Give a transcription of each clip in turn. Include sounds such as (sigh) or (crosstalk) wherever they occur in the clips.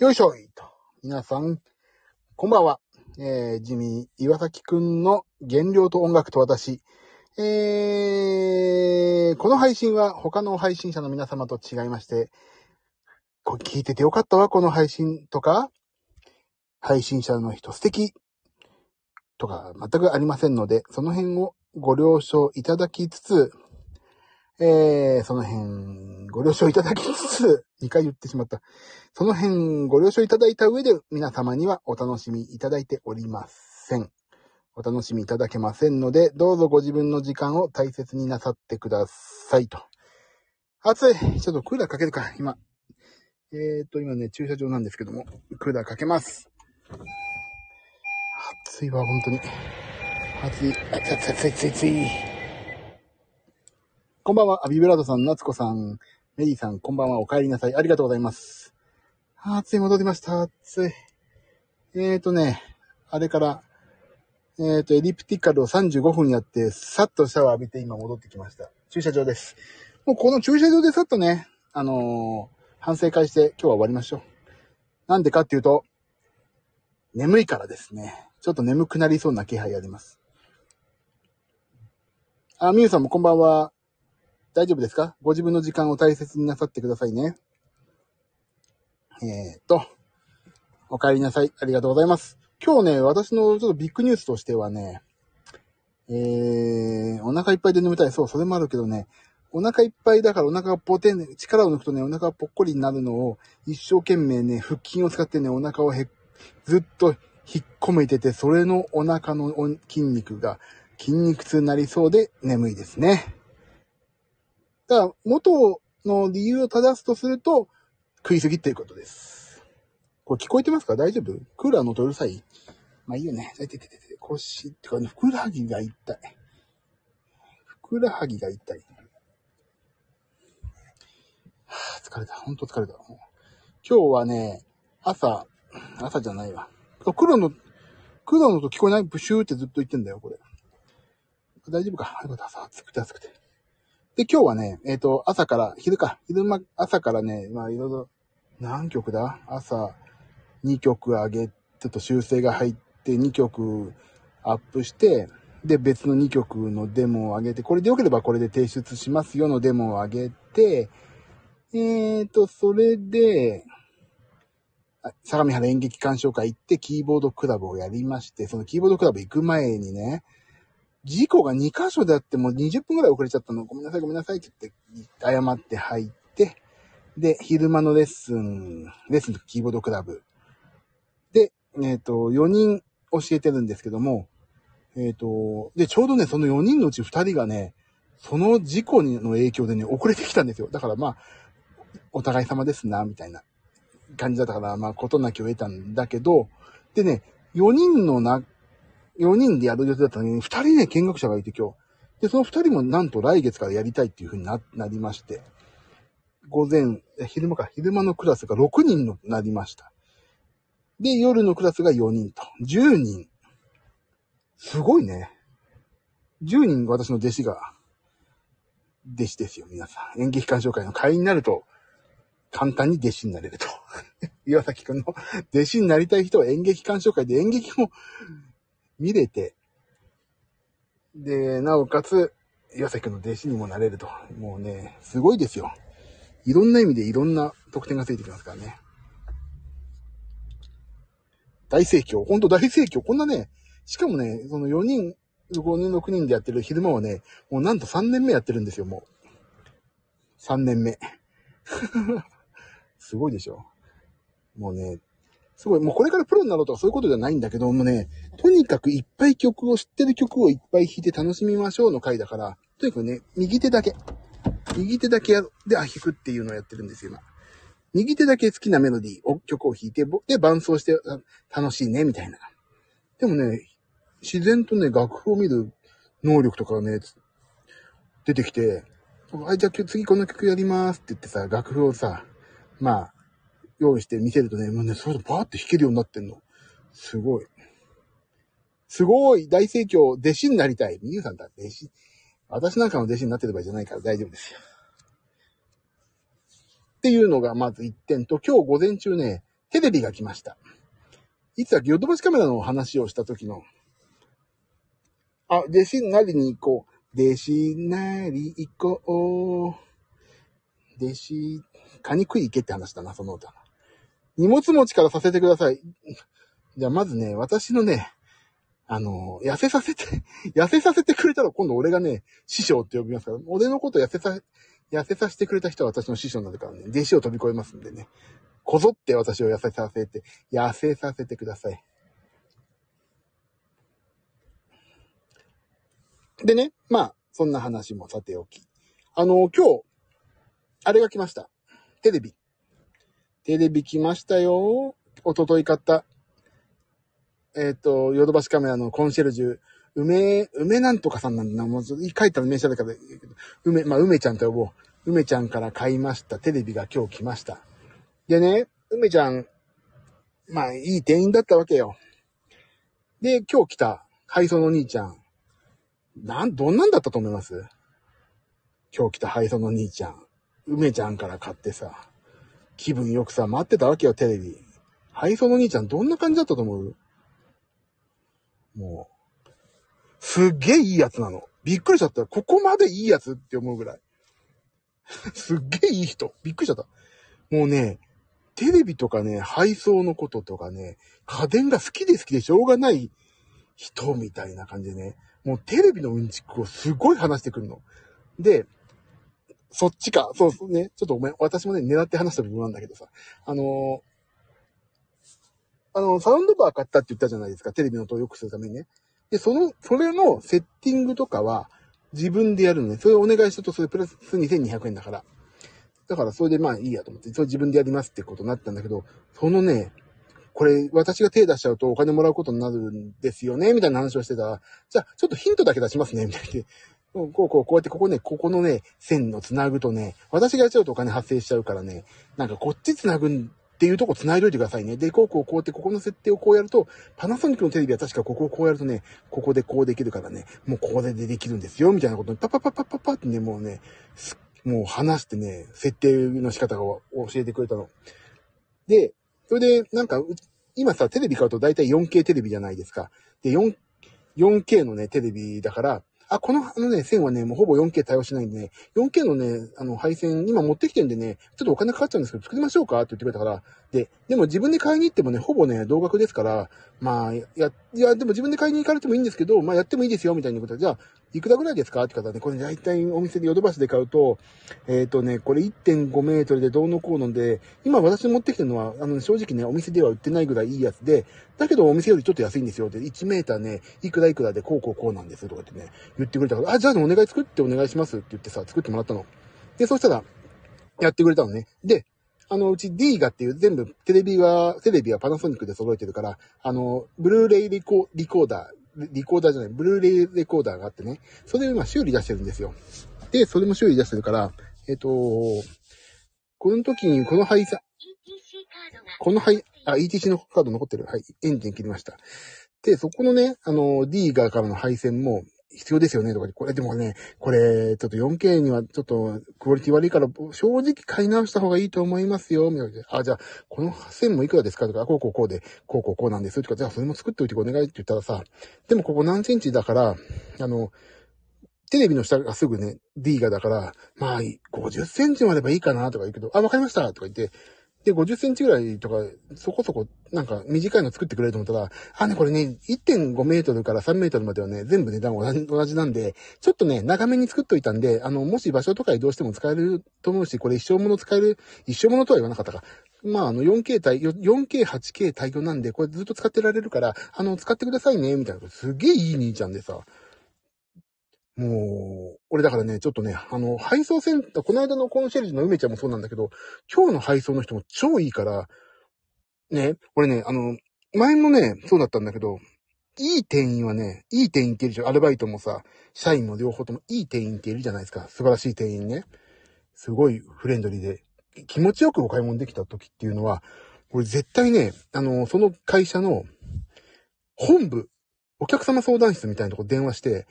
よいしょいと。皆さん、こんばんは。えー、ジミー、岩崎くんの原料と音楽と私。えー、この配信は他の配信者の皆様と違いまして、これ聞いててよかったわ、この配信とか、配信者の人素敵とか全くありませんので、その辺をご了承いただきつつ、えー、その辺、ご了承いただきつつ、2回言ってしまった。その辺、ご了承いただいた上で、皆様にはお楽しみいただいておりません。お楽しみいただけませんので、どうぞご自分の時間を大切になさってくださいと。暑い。ちょっとクーラーかけるか、今。えーと、今ね、駐車場なんですけども、クーラーかけます。暑いわ、本当に。暑い。暑い、暑い、暑い、暑い、暑い。こんばんは、アビブラードさん、夏子さん、メリーさん、こんばんは、お帰りなさい。ありがとうございます。あー暑い、戻りました。暑い。えーとね、あれから、えーと、エリプティカルを35分やって、さっとシャワー浴びて今戻ってきました。駐車場です。もうこの駐車場でさっとね、あのー反省会して今日は終わりましょう。なんでかっていうと、眠いからですね。ちょっと眠くなりそうな気配あります。あ、みゆさんもこんばんは。大丈夫ですか？ご自分の時間を大切になさってくださいね。えー、っと、お帰りなさい。ありがとうございます。今日ね、私のちょっとビッグニュースとしてはね、えー、お腹いっぱいで眠たい。そう、それもあるけどね、お腹いっぱいだからお腹がポテン、力を抜くとね、お腹がぽっこりになるのを、一生懸命ね、腹筋を使ってね、お腹をへっ、ずっと引っ込めてて、それのお腹の筋肉が筋肉痛になりそうで眠いですね。だから、元の理由を正すとすると、食いすぎっていうことです。これ聞こえてますか？大丈夫？クーラーの音うるさい？まあいいよね。ててててて腰ってかね、ふくらはぎが痛い。ふくらはぎが痛い。はぁ、疲れた。ほんと疲れた。今日はね、朝、朝じゃないわ。黒の、黒の音聞こえない？ブシューってずっと言ってんだよ、これ。大丈夫か？よかった。暑くて暑くて。で、今日はね、えっ、と、朝から、昼か、昼間、朝からね、まあいろいろ、何曲だ？朝、2曲上げ、ちょっと修正が入って、2曲アップして、で、別の2曲のデモを上げて、これで良ければこれで提出しますよのデモを上げて、えーと、それで、相模原演劇鑑賞会行ってキーボードクラブをやりまして、そのキーボードクラブ行く前にね、事故が2箇所であっても20分くらい遅れちゃったの。ごめんなさい、ごめんなさいって言って、謝って入って、で、昼間のレッスン、レッスンとキーボードクラブ。で、えっ、と、4人教えてるんですけども、えっ、と、で、ちょうどね、その4人のうち2人がね、その事故の影響でね、遅れてきたんですよ。だからまあ、お互い様ですな、みたいな感じだったから、まあ、ことなきを得たんだけど、でね、4人のな、4人でやる予定だったのに、2人ね、見学者がいて今日。で、その2人もなんと来月からやりたいっていう風にな、なりまして、午前、昼間か、昼間のクラスが6人になりました。で、夜のクラスが4人と、10人。すごいね。10人私の弟子が、弟子ですよ、皆さん。演劇鑑賞会の会員になると、簡単に弟子になれると。(laughs) 岩崎くんの弟子になりたい人は演劇鑑賞会で演劇も見れて、で、なおかつ、岩崎くんの弟子にもなれると。もうね、すごいですよ。いろんな意味でいろんな得点がついてきますからね。大盛況。ほんと大盛況。こんなね、しかもね、その4人、5人、6人でやってる昼間はね、もうなんと3年目やってるんですよ、もう。3年目。(laughs) すごいでしょ。もうね、すごい、もうこれからプロになろうとかそういうことじゃないんだけどもね、とにかくいっぱい曲を知ってる曲をいっぱい弾いて楽しみましょうの回だから、とにかくね、右手だけ。右手だけで、弾くっていうのをやってるんですよ、今。右手だけ好きなメロディーを、曲を弾いて、で、伴奏して楽しいね、みたいな。でもね、自然とね、楽譜を見る能力とかがね、出てきて、はい、じゃあ次この曲やりますって言ってさ、楽譜をさ、まあ、用意して見せるとね、もうね、そういうのバーって弾けるようになってんの。すごい。すごい大盛況、弟子になりたい。みゆさんだ、弟子。私なんかの弟子になってる場合じゃないから大丈夫ですよ。っていうのがまず一点と、今日午前中ね、テレビが来ました。いつだっけ？ヨドバシカメラの話をした時の、あ、弟子なりに行こう。弟子なり行こう。弟子、カニ食い行けって話だな、その歌。荷物持ちからさせてください。じゃあまずね、私のね、あの、痩せさせて、(laughs) 痩せさせてくれたら今度俺がね、師匠って呼びますから、俺のこと痩せさ、痩せさせてくれた人は私の師匠になるからね、弟子を飛び越えますんでね。こぞって私を痩せさせて、痩せさせてください。でね、まあ、そんな話もさておき。あの、今日、あれが来ました。テレビ。テレビ来ましたよ。おととい買った。えっ、と、ヨドバシカメラのコンシェルジュ、梅、梅なんとかさんなんだな。もう、書いたら名車だから、梅、まあ、梅ちゃんと呼ぼう。梅ちゃんから買いました。テレビが今日来ました。でね、梅ちゃん、まあ、いい店員だったわけよ。で、今日来た配送の兄ちゃん。なん、どんなんだったと思います？今日来た配送の兄ちゃん。梅ちゃんから買ってさ、気分よくさ、待ってたわけよ、テレビ。配送の兄ちゃんどんな感じだったと思う？もう、すっげえいいやつなの。びっくりしちゃった。ここまでいいやつって思うぐらい。(laughs) すっげえいい人。びっくりしちゃった。もうね、テレビとかね、配送のこととかね、家電が好きで好きでしょうがない人みたいな感じでね、もうテレビのうんちくをすごい話してくるの。で、そっちか。そうそうね。ちょっとごめん。私もね、狙って話した部分なんだけどさ。あのーあの、サウンドバー買ったって言ったじゃないですか。テレビの音を良くするためにね。で、その、それのセッティングとかは自分でやるのね。それをお願いしたと、それプラス2200円だから。だからそれでまあいいやと思って、それ自分でやりますってことになったんだけど、そのね、これ私が手出しちゃうとお金もらうことになるんですよね、みたいな話をしてたら、じゃあちょっとヒントだけ出しますね、みたいな。こう、こう、こう、やってここね、ここのね、線の繋ぐとね、私がやっちゃうとお金発生しちゃうからね、なんかこっち繋ぐっていうとこ繋いどいてくださいね。で、こう、こう、こうやってここの設定をこうやると、パナソニックのテレビは確かここをこうやるとね、ここでこうできるからね、もうここでできるんですよ、みたいなことにパパパパパパってね、もうね、もう話してね、設定の仕方を教えてくれたの。で、それで、なんか、今さ、テレビ買うと大体 4K テレビじゃないですか。で、4、4K のね、テレビだから、あ、この、あのね、線はね、もうほぼ 4K 対応しないんでね、4K のね、あの、配線、今持ってきてんでね、ちょっとお金かかっちゃうんですけど、作りましょうか？って言ってくれたから、で、でも自分で買いに行ってもね、ほぼね、同額ですから、まあ、や、いや、でも自分で買いに行かれてもいいんですけど、まあ、やってもいいですよ、みたいなことで、じゃあ、いくらぐらいですか？って方ね、これ大体お店でヨドバシで買うと、えっ、とね、これ1.5メートルでどうのこうので、今私持ってきてるのは、あの、正直ね、お店では売ってないぐらいいいやつで、だけどお店よりちょっと安いんですよ。で、1メーターね、いくらいくらでこうこうこうなんですとかってね、言ってくれたから、あ、じゃあお願い作ってお願いしますって言ってさ、作ってもらったの。で、そしたら、やってくれたのね。で、あの、うち D がっていう全部テレビは、テレビはパナソニックで揃えてるから、あの、ブルーレイリコリコーダー、リコーダーじゃない、ブルーレイレコーダーがあってね、それを今修理出してるんですよ。で、それも修理出してるから、えっ、と、この時にこの配線、この配、あ、ETC のカード残ってる。はい。エンジン切りました。で、そこのね、あのー、D 側からの配線も必要ですよね、とか、これでもね、これ、ちょっと 4K にはちょっとクオリティ悪いから、正直買い直した方がいいと思いますよ、みたいな。あ、じゃあ、この線もいくらですか？とか、こうこうこうで、こうこうこうなんですとか、じゃあそれも作っておいてお願いって言ったらさ、でもここ何センチだから、あの、テレビの下がすぐね、D がだから、まあ、50センチもあればいいかなとか言うけど、あ、わかりましたとか言って、で、50センチぐらいとか、そこそこ、なんか短いの作ってくれると思ったら、あ、ね、これね、1.5メートルから3メートルまではね、全部値段同じなんで、ちょっとね、長めに作っといたんで、あの、もし場所とか移動しても使えると思うし、これ一生もの使える、一生ものとは言わなかったか。まあ、あの、4K 対、4K、8K 対応なんで、これずっと使ってられるから、あの、使ってくださいね、みたいな。すげえいい兄ちゃんでさ。もう、俺だからね、ちょっとね、あの、配送センター、この間のコンシェルジュの梅ちゃんもそうなんだけど、今日の配送の人も超いいから、ね、俺ね、あの、前もね、そうだったんだけど、いい店員はね、いい店員っているでしょ。アルバイトもさ、社員も両方ともいい店員っているじゃないですか。素晴らしい店員ね。すごいフレンドリーで、気持ちよくお買い物できた時っていうのは、これ絶対ね、あの、その会社の本部、お客様相談室みたいなとこ電話して、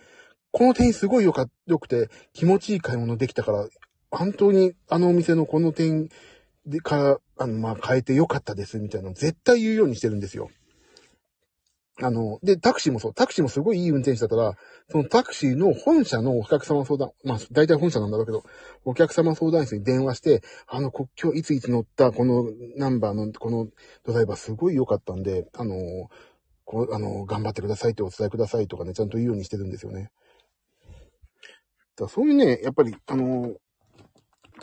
この店員すごいよか、良くて気持ちいい買い物できたから、本当にあのお店のこの店員でからあの、ま、変えてよかったですみたいなの絶対言うようにしてるんですよ。あの、で、タクシーもそう。タクシーもすごいいい運転手だったら、そのタクシーの本社のお客様相談、まあ、大体本社なんだろうけど、お客様相談室に電話して、あの、国境いついつ乗ったこのナンバーの、このドライバーすごい良かったんで、あの、こう、あの、頑張ってくださいってお伝えくださいとかね、ちゃんと言うようにしてるんですよね。だそういうね、やっぱり、あの、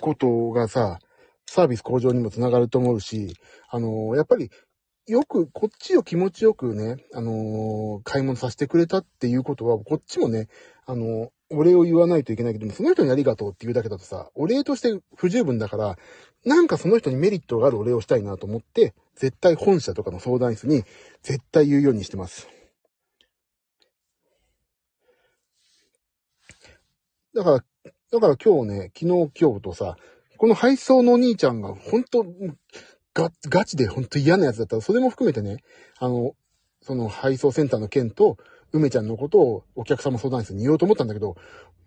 ことがさ、サービス向上にもつながると思うし、あの、やっぱりよく、こっちを気持ちよくね、あの、買い物させてくれたっていうことは、こっちもね、あの、お礼を言わないといけないけども、その人にありがとうって言うだけだとさ、お礼として不十分だから、なんかその人にメリットがあるお礼をしたいなと思って、絶対本社とかの相談室に絶対言うようにしてます。だから、だから今日ね、昨日今日とさ、この配送のお兄ちゃんが、本当ガガチでほんと嫌なやつだったら、それも含めてね、あの、その配送センターの件と、梅ちゃんのことをお客様相談室に言おうと思ったんだけど、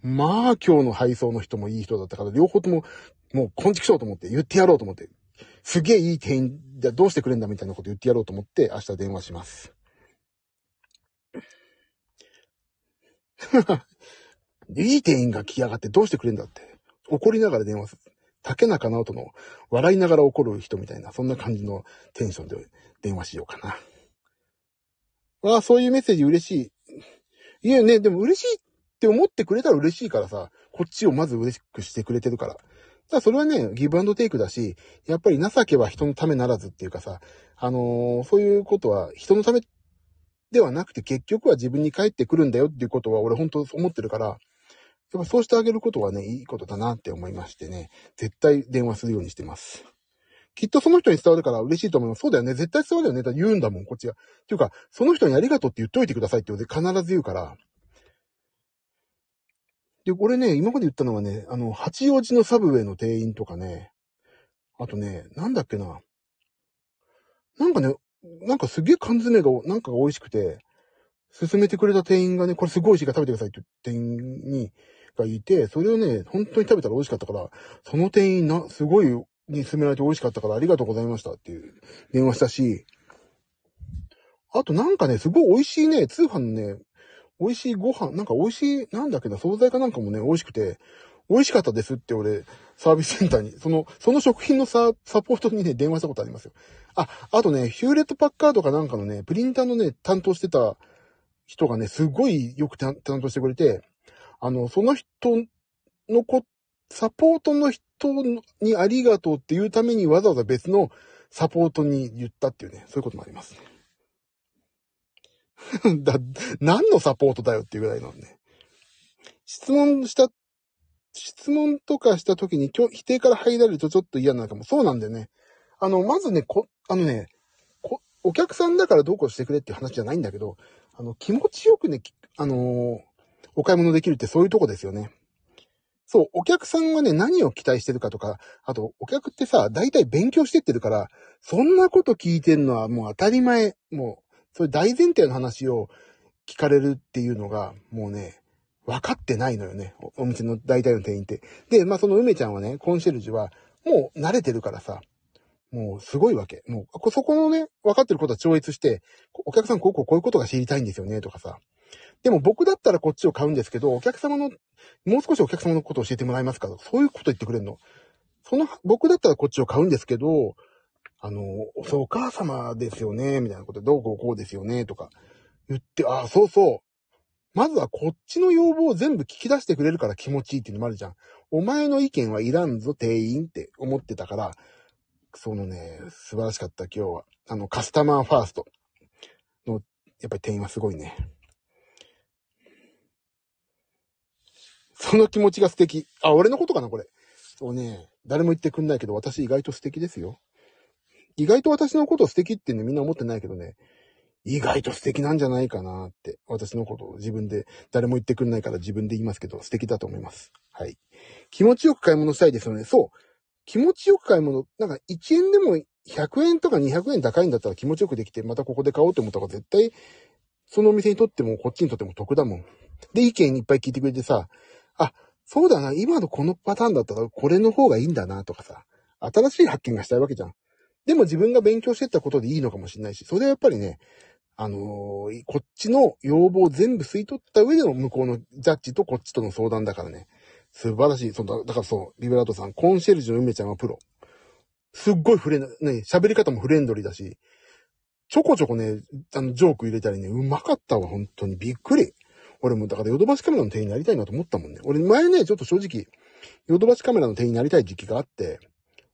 まあ今日の配送の人もいい人だったから、両方とももう根畜しようと思って言ってやろうと思って、すげえいい店員だ、どうしてくれんだみたいなこと言ってやろうと思って明日電話します。いい店員が来やがってどうしてくれんだって。怒りながら電話する。竹中直人の笑いながら怒る人みたいな、そんな感じのテンションで電話しようかな。ああ、そういうメッセージ嬉しい。いやね、でも嬉しいって思ってくれたら嬉しいからさ、こっちをまず嬉しくしてくれてるから。だからそれはね、ギブアンドテイクだし、やっぱり情けは人のためならずっていうかさ、あのー、そういうことは人のためではなくて結局は自分に返ってくるんだよっていうことは俺本当思ってるから、やっぱそうしてあげることはね、いいことだなって思いましてね、絶対電話するようにしてます。きっとその人に伝わるから嬉しいと思います。そうだよね。絶対伝わるよね。だ言うんだもん、こっちが。っていうか、その人にありがとうって言っといてくださいって必ず言うから。で、これね、今まで言ったのはね、あの、八王子のサブウェイの店員とかね、あとね、なんだっけな。なんかね、なんかすげえ缶詰が、なんかが美味しくて、勧めてくれた店員がね、これすごい美味しいから食べてくださいって店員にがいて、それをね、本当に食べたら美味しかったから、その店員な、すごいに勧められて美味しかったからありがとうございましたっていう電話したし、あとなんかね、すごい美味しいね、通販のね、美味しいご飯、なんか美味しい、なんだっけな、惣菜かなんかもね、美味しくて、美味しかったですって俺、サービスセンターに、その、その食品のササポートにね、電話したことありますよ。あ、あとね、ヒューレットパッカードかなんかのね、プリンターのね、担当してた人がね、すごいよく担当してくれて、あの、その人のこ、サポートの人にありがとうっていうためにわざわざ別のサポートに言ったっていうね、そういうこともありますね。(laughs) だ、何のサポートだよっていうぐらいなんで。質問した、質問とかした時に否定から入られるとちょっと嫌なのかも。そうなんだよね。あの、まずね、こ、あのね、こ、お客さんだからどうこうしてくれっていう話じゃないんだけど、あの、気持ちよくね、あのー、お買い物できるってそういうとこですよね。そう、お客さんはね、何を期待してるかとか、あと、お客ってさ、大体勉強してってるから、そんなこと聞いてるのはもう当たり前、もう、そういう大前提の話を聞かれるっていうのが、もうね、分かってないのよね。お店の大体の店員って。で、まあその梅ちゃんはね、コンシェルジュは、もう慣れてるからさ、もうすごいわけ。もう、そこのね、分かってることは超越して、お客さんこうこうこういうことが知りたいんですよね、とかさ。でも僕だったらこっちを買うんですけど、お客様の、もう少しお客様のことを教えてもらえますかそういうこと言ってくれるの。その、僕だったらこっちを買うんですけど、あの、そう、お母様ですよね、みたいなことで、どうこうこうですよね、とか言って、ああ、そうそう。まずはこっちの要望を全部聞き出してくれるから気持ちいいっていうのもあるじゃん。お前の意見はいらんぞ、店員って思ってたから、そのね、素晴らしかった、今日は。あの、カスタマーファーストの、やっぱり店員はすごいね。その気持ちが素敵。あ、俺のことかな、これ。そうね、誰も言ってくんないけど、私意外と素敵ですよ。意外と私のこと素敵ってね、みんな思ってないけどね、意外と素敵なんじゃないかなって、私のことを自分で、誰も言ってくんないから自分で言いますけど、素敵だと思います。はい。気持ちよく買い物したいですよね。そう。気持ちよく買い物、なんか1円でも100円とか200円高いんだったら気持ちよくできて、またここで買おうって思った方が絶対、そのお店にとってもこっちにとっても得だもん。で、意見いっぱい聞いてくれてさ、あ、そうだな、今のこのパターンだったらこれの方がいいんだなとかさ、新しい発見がしたいわけじゃん。でも自分が勉強してったことでいいのかもしれないし、それはやっぱりね、あのーこっちの要望を全部吸い取った上での向こうのジャッジとこっちとの相談だからね。素晴らしい。そうだからそう、ビブラートさん、コンシェルジュの梅ちゃんはプロ。すっごいフレン、ね、喋り方もフレンドリーだし、ちょこちょこね、あの、ジョーク入れたりね、うまかったわ、本当に。びっくり。俺も、だから、ヨドバシカメラの店員になりたいなと思ったもんね。俺、前ね、ちょっと正直、ヨドバシカメラの店員になりたい時期があって、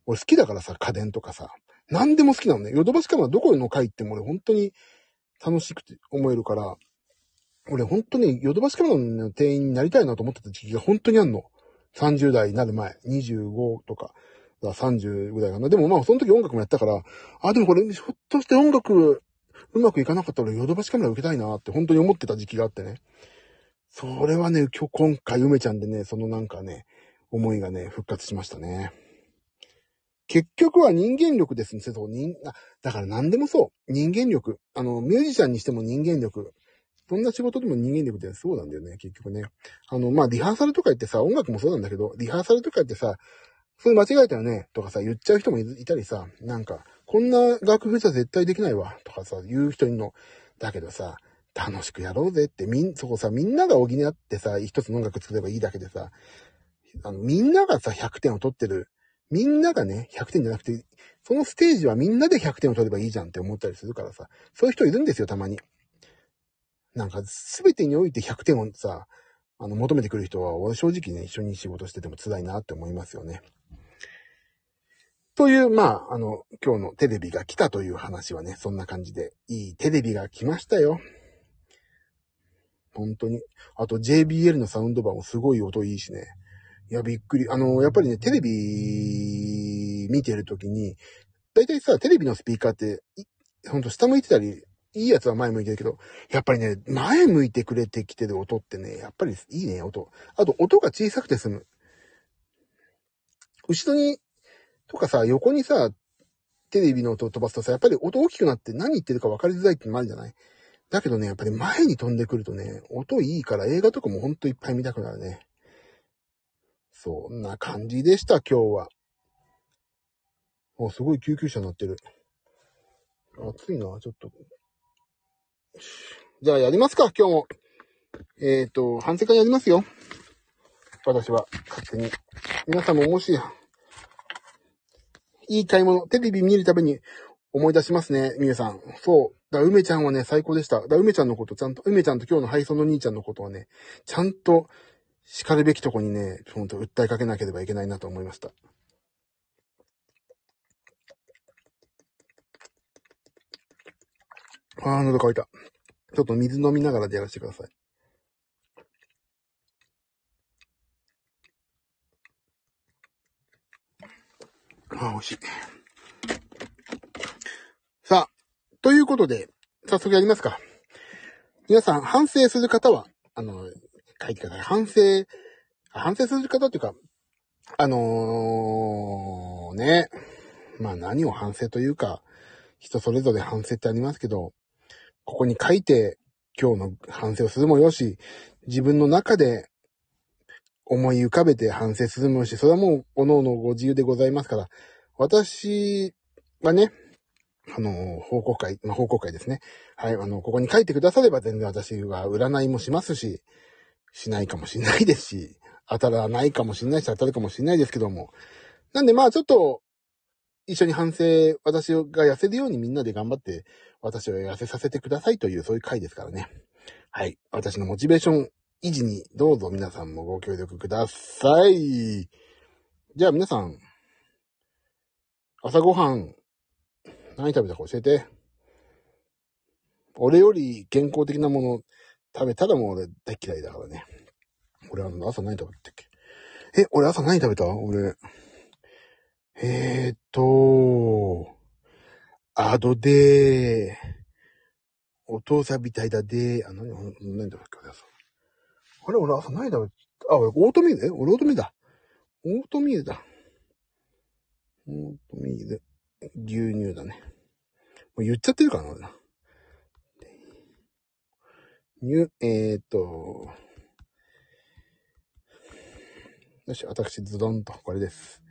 俺好きだからさ、家電とかさ、何でも好きなのね。ヨドバシカメラどこの回っても俺本当に楽しくて思えるから、俺本当にヨドバシカメラの店員になりたいなと思ってた時期が本当にあんの。30代になる前、25とか、だか30ぐらいかな。でもまあ、その時音楽もやったから、あ、でもこれ、ひょっとして音楽、うまくいかなかったらヨドバシカメラ受けたいなって本当に思ってた時期があってね。それはね、今日、今回、梅ちゃんでね、そのなんかね、思いがね、復活しましたね。結局は人間力ですね、そう、人、あ、だから何でもそう。人間力。あの、ミュージシャンにしても人間力。どんな仕事でも人間力ってそうなんだよね、結局ね。あの、まあ、リハーサルとか言ってさ、音楽もそうなんだけど、リハーサルとか言ってさ、それ間違えたよね、とかさ、言っちゃう人もいいたりさ、なんか、こんな楽譜じゃ絶対できないわ、とかさ、言う人いるの。だけどさ、楽しくやろうぜって、みん、そこさ、みんなが補ってさ、一つの音楽作ればいいだけでさ、あの、みんながさ、100点を取ってる。みんながね、100点じゃなくて、そのステージはみんなで100点を取ればいいじゃんって思ったりするからさ、そういう人いるんですよ、たまに。なんか、すべてにおいて100点をさ、あの、求めてくる人は、俺正直ね、一緒に仕事してても辛いなって思いますよね。という、まあ、あの、今日のテレビが来たという話はね、そんな感じで、いいテレビが来ましたよ。本当に。あと JBL のサウンドバーもすごい音いいしね。いや、びっくり。あの、やっぱりね、テレビ見てるときに、だいたいさ、テレビのスピーカーって、ほんと下向いてたり、いいやつは前向いてるけど、やっぱりね、前向いてくれてきてる音ってね、やっぱりいいね、音。あと、音が小さくて済む。後ろに、とかさ、横にさ、テレビの音を飛ばすとさ、やっぱり音大きくなって何言ってるか分かりづらいってのもあるじゃない？だけどね、やっぱり前に飛んでくるとね、音いいから映画とかもほんといっぱい見たくなるね。そんな感じでした、今日は。あ、すごい救急車になってる。暑いな、ちょっと。じゃあやりますか、今日も。えっ、ー、と、反省会やりますよ。私は、勝手に。皆さんももし、いい買い物、テレビ見るたびに思い出しますね、みゆさん。そう。だから梅ちゃんはね、最高でした。だ梅ちゃんのこと、ちゃんと、梅ちゃんと今日の配送の兄ちゃんのことはね、ちゃんと、叱るべきとこにね、ほんと訴えかけなければいけないなと思いました。あー、喉乾いた。ちょっと水飲みながらでやらせてください。あー、美味しい。さあ、ということで、早速やりますか。皆さん、反省する方は、あの、書いてください。反省、反省する方っていうか、あのー、ね、まあ何を反省というか、人それぞれ反省ってありますけど、ここに書いて今日の反省をするもよし、自分の中で思い浮かべて反省するもよし、それはもう各々ご自由でございますから、私はね、あの、報告会、まあ、報告会ですね。はい、あの、ここに書いてくだされば全然私は占いもしますし、しないかもしれないですし、当たらないかもしれないし、当たるかもしれないですけども。なんでまあちょっと、一緒に反省、私が痩せるようにみんなで頑張って、私を痩せさせてくださいという、そういう回ですからね。はい。私のモチベーション維持に、どうぞ皆さんもご協力ください。じゃあ皆さん、朝ごはん、何食べたか教えて。俺より健康的なもの食べたらもう俺大嫌いだからね。俺あの朝何食べたっけ？え、俺朝何食べた？俺。えーっと、アドでお父さんみたいだであ、何、何食べたっけ？俺朝。あれ俺朝何食べた？あ、俺オートミールえ俺オートミールだ。オートミールだ。オートミール。牛乳だね。もう言っちゃってるかな、な。乳、えー、っと、よし、私、ズドンと、これです。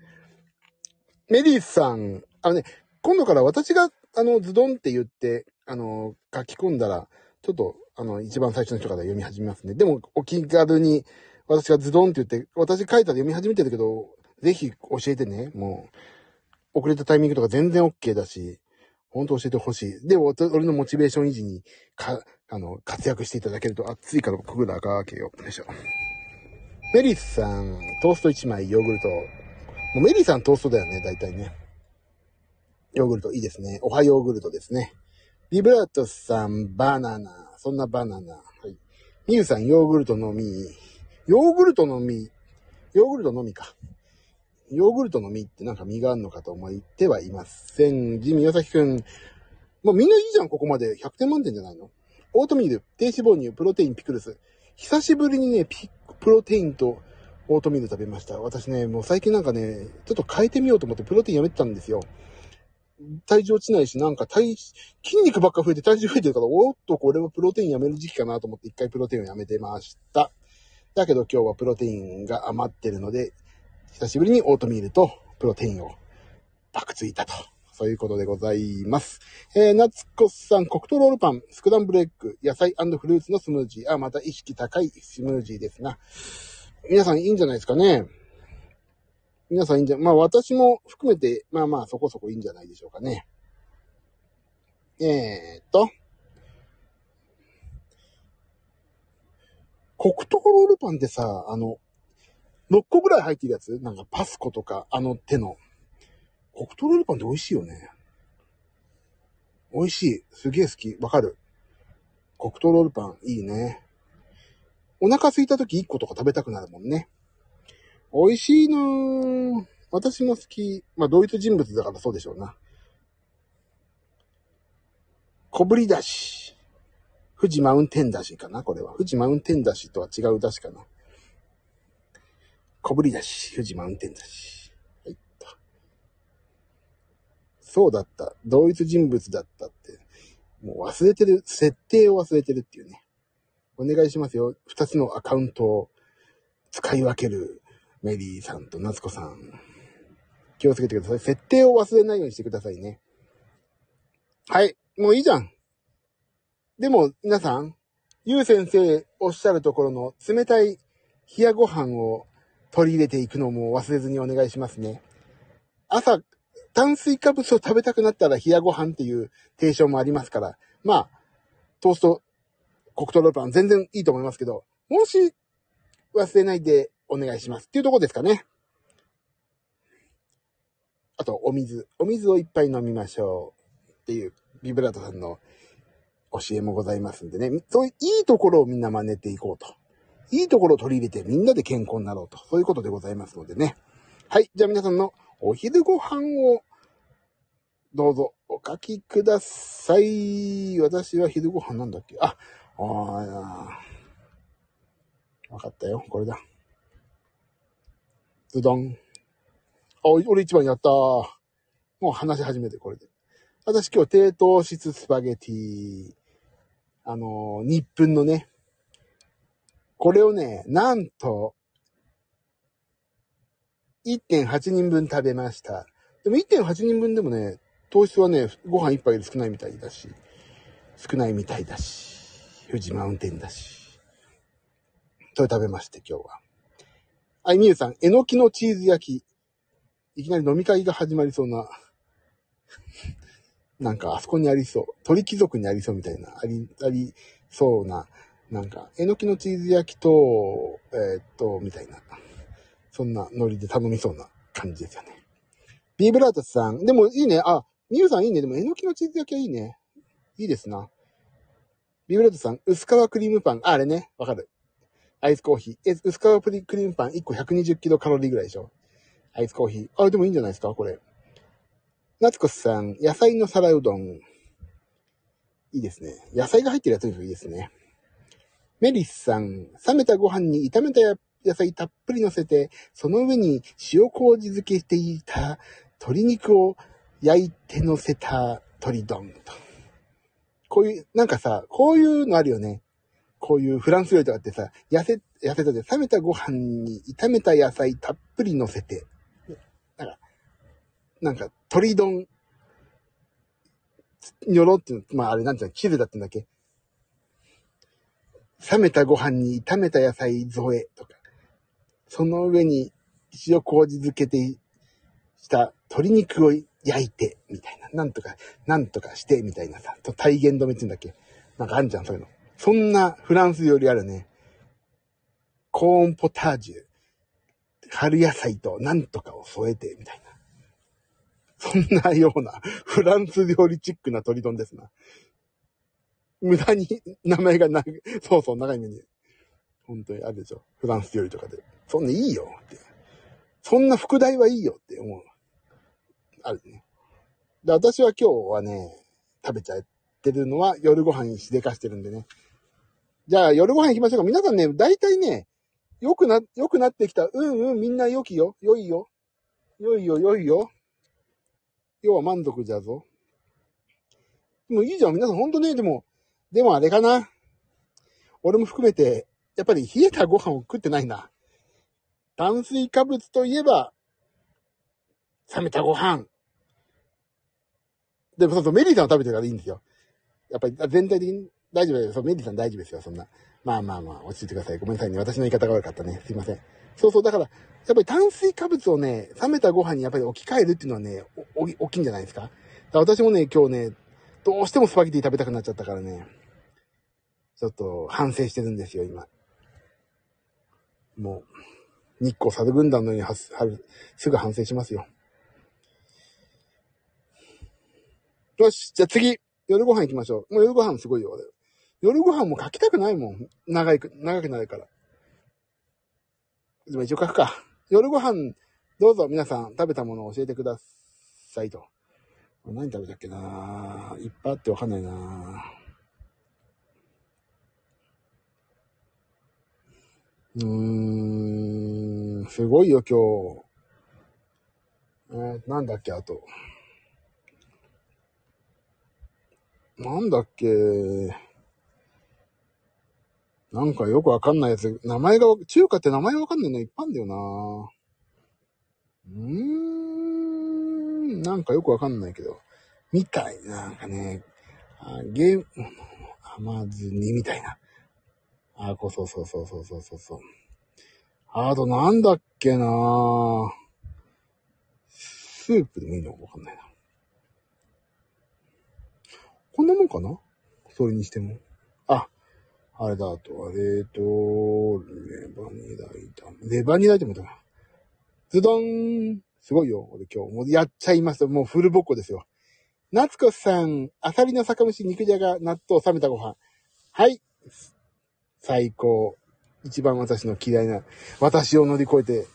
メリーさん、あのね、今度から私が、あの、ズドンって言って、あの、書き込んだら、ちょっと、あの、一番最初の人から読み始めますね。でも、お気軽に、私がズドンって言って、私書いたら読み始めてるけど、ぜひ教えてね。もう、遅れたタイミングとか全然 OK だし、本当教えてほしい。で、俺のモチベーション維持に、か、あの、活躍していただけると熱いからくぐらかけよ。よいしょ。メリスさん、トースト1枚、ヨーグルト。もうメリーさんトーストだよね、大体ね。ヨーグルトいいですね。おはヨーグルトですね。ビブラートさん、バナナ。そんなバナナ。はい。ミユさん、ヨーグルトのみ。ヨーグルトのみ。ヨーグルトのみか。ヨーグルトの実ってなんか実があるのかと思ってはいません。ジミヨサキくん。もうみんないいじゃん、ここまで。100点満点じゃないの？オートミール、低脂肪乳、プロテイン、ピクルス。久しぶりにね、ピプロテインとオートミール食べました。私ね、もう最近なんかね、ちょっと変えてみようと思ってプロテインやめてたんですよ。体重落ちないし、なんか体、筋肉ばっか増えて体重増えてるから、おっと、これはプロテインやめる時期かなと思って一回プロテインをやめてました。だけど今日はプロテインが余ってるので、久しぶりにオートミールとプロテインをパクついたと。そういうことでございます。えー、夏子さん、黒糖ロールパン、スクランブルエッグ、野菜フルーツのスムージー。あ、また意識高いスムージーですが。皆さんいいんじゃないですかね。皆さんいいんじゃ、まあ私も含めて、まあまあそこそこいいんじゃないでしょうかね。えー、っと。黒糖ロールパンってさ、あの、6個ぐらい入ってるやつ？なんかパスコとか、あの手の。黒糖ロールパンって美味しいよね。美味しい。すげえ好き。わかる。黒糖ロールパン、いいね。お腹空いた時1個とか食べたくなるもんね。美味しいなぁ。私も好き。まあ、同一人物だからそうでしょうな。小ぶりだし。富士マウンテンだしかなこれは。富士マウンテンだしとは違うだしかな。小ぶりだし、富士マウンテンだし。はい。とそうだった。同一人物だったって。もう忘れてる。設定を忘れてるっていうね。お願いしますよ。二つのアカウントを使い分けるメリーさんと夏子さん。気をつけてください。設定を忘れないようにしてくださいね。はい。もういいじゃん。でも、皆さん、ゆう先生おっしゃるところの冷たい冷やご飯を取り入れていくのも忘れずにお願いしますね。朝、炭水化物を食べたくなったら冷やご飯っていう提唱もありますから、まあ、トースト、黒糖ローパン全然いいと思いますけど、もし忘れないでお願いしますっていうとこですかね。あと、お水。お水をいっぱい飲みましょうっていうビブラートさんの教えもございますんでね。そういういいところをみんな真似ていこうと。いいところを取り入れてみんなで健康になろうと。そういうことでございますのでね。はい。じゃあ皆さんのお昼ご飯をどうぞお書きください。私は昼ご飯なんだっけ？あ、ああ、わかったよ。これだ。ズドン。あ、俺一番やったもう話し始めて、これで。私今日低糖質スパゲティ。あのー、日分のね、これをね、なんと、1.8人分食べました。でも1.8人分でもね、糖質はね、ご飯一杯より少ないみたいだし、少ないみたいだし、富士マウンテンだし。それ食べまして、今日は。はい、みゆさん、えのきのチーズ焼き。いきなり飲み会が始まりそうな。なんか、あそこにありそう。鳥貴族にありそうみたいな。あり、ありそうななんか、えのきのチーズ焼きと、えー、っと、みたいな。そんなノリで頼みそうな感じですよね。ビーブラートさん。でもいいね。あ、ミユさんいいね。でも、えのきのチーズ焼きはいいね。いいですな。ビーブラートさん。薄皮クリームパン。あ、あれね。わかる。アイスコーヒー。え、薄皮クリームパン1個120キロカロリーぐらいでしょ。アイスコーヒー。あ、でもいいんじゃないですか？これ。夏子さん。野菜の皿うどん。いいですね。野菜が入ってるやつもいいですね。メリスさん、冷めたご飯に炒めた野菜たっぷり乗せて、その上に塩麹漬けしていた鶏肉を焼いて乗せた鶏丼と。こういう、なんかさ、こういうのあるよね。こういうフランス料理とかってさ、痩せ、痩せたで冷めたご飯に炒めた野菜たっぷり乗せて、なんか、なんか鶏丼、にょろっていうの、まああれなんていうの、キルだったんだっけ？冷めたご飯に炒めた野菜添えとか、その上に塩麹漬けてした鶏肉を焼いて、みたいな。なんとか、なんとかして、みたいなさ。と体言止めって言うんだっけなんかあんじゃん、そういうの。そんなフランス料理あるね。コーンポタージュ。春野菜となんとかを添えて、みたいな。そんなようなフランス料理チックな鶏丼ですな。無駄に名前が長い、そうそう長い目に。本当にあるでしょ。フランス料理とかで。そんないいよって。そんな副題はいいよって思う。あるね。で、私は今日はね、食べちゃってるのは夜ご飯にしでかしてるんでね。じゃあ夜ご飯行きましょうか。皆さんね、大体ね、良くな、良くなってきた。うんうん、みんな良きよ。良いよ。良いよ、良いよ。要は満足じゃぞ。もういいじゃん。皆さんほんとね、でも、でもあれかな。俺も含めて、やっぱり冷えたご飯を食ってないな。炭水化物といえば、冷めたご飯。でもそうそう、メリーさんは食べてるからいいんですよ。やっぱり全体的に大丈夫ですよ。メリーさん大丈夫ですよ、そんな。まあまあまあ、落ち着いてください。ごめんなさいね。私の言い方が悪かったね。すいません。そうそう、だから、やっぱり炭水化物をね、冷めたご飯にやっぱり置き換えるっていうのはね、お、お大きいんじゃないですか。か私もね、今日ね、どうしてもスパゲティ食べたくなっちゃったからね、ちょっと反省してるんですよ、今。もう、日光猿軍団のようにはすすぐ反省しますよ。よし、じゃあ次、夜ご飯行きましょう。もう夜ご飯すごいよ、俺。夜ご飯も書きたくないもん。長い、長くなるから。でも一応書くか。夜ご飯、どうぞ皆さん食べたものを教えてくださいと。何食べたっけないっぱいあってわかんないなうーん、すごいよ今日。えー、なんだっけあと。なんだっけなんかよくわかんないやつ、名前が、中華って名前わかんないのいっぱいんだよなうーん、なんかよくわかんないけど、みたいななんかね、あゲーム、甘ずにみたいな。あ、こうそうそうそうそうそうそう。あとなんだっけなスープでもいいのわかんないな。こんなもんかな？それにしても。あ、あれだ、あとは、冷凍、レバニラ炒め。レバニラ炒めだな。ズドンすごいよ、俺今日。もうやっちゃいました。もうフルボッコですよ。夏子さん、アサリの酒蒸し、肉じゃが、納豆、冷めたご飯。はい。最高。一番私の嫌いな、私を乗り越えて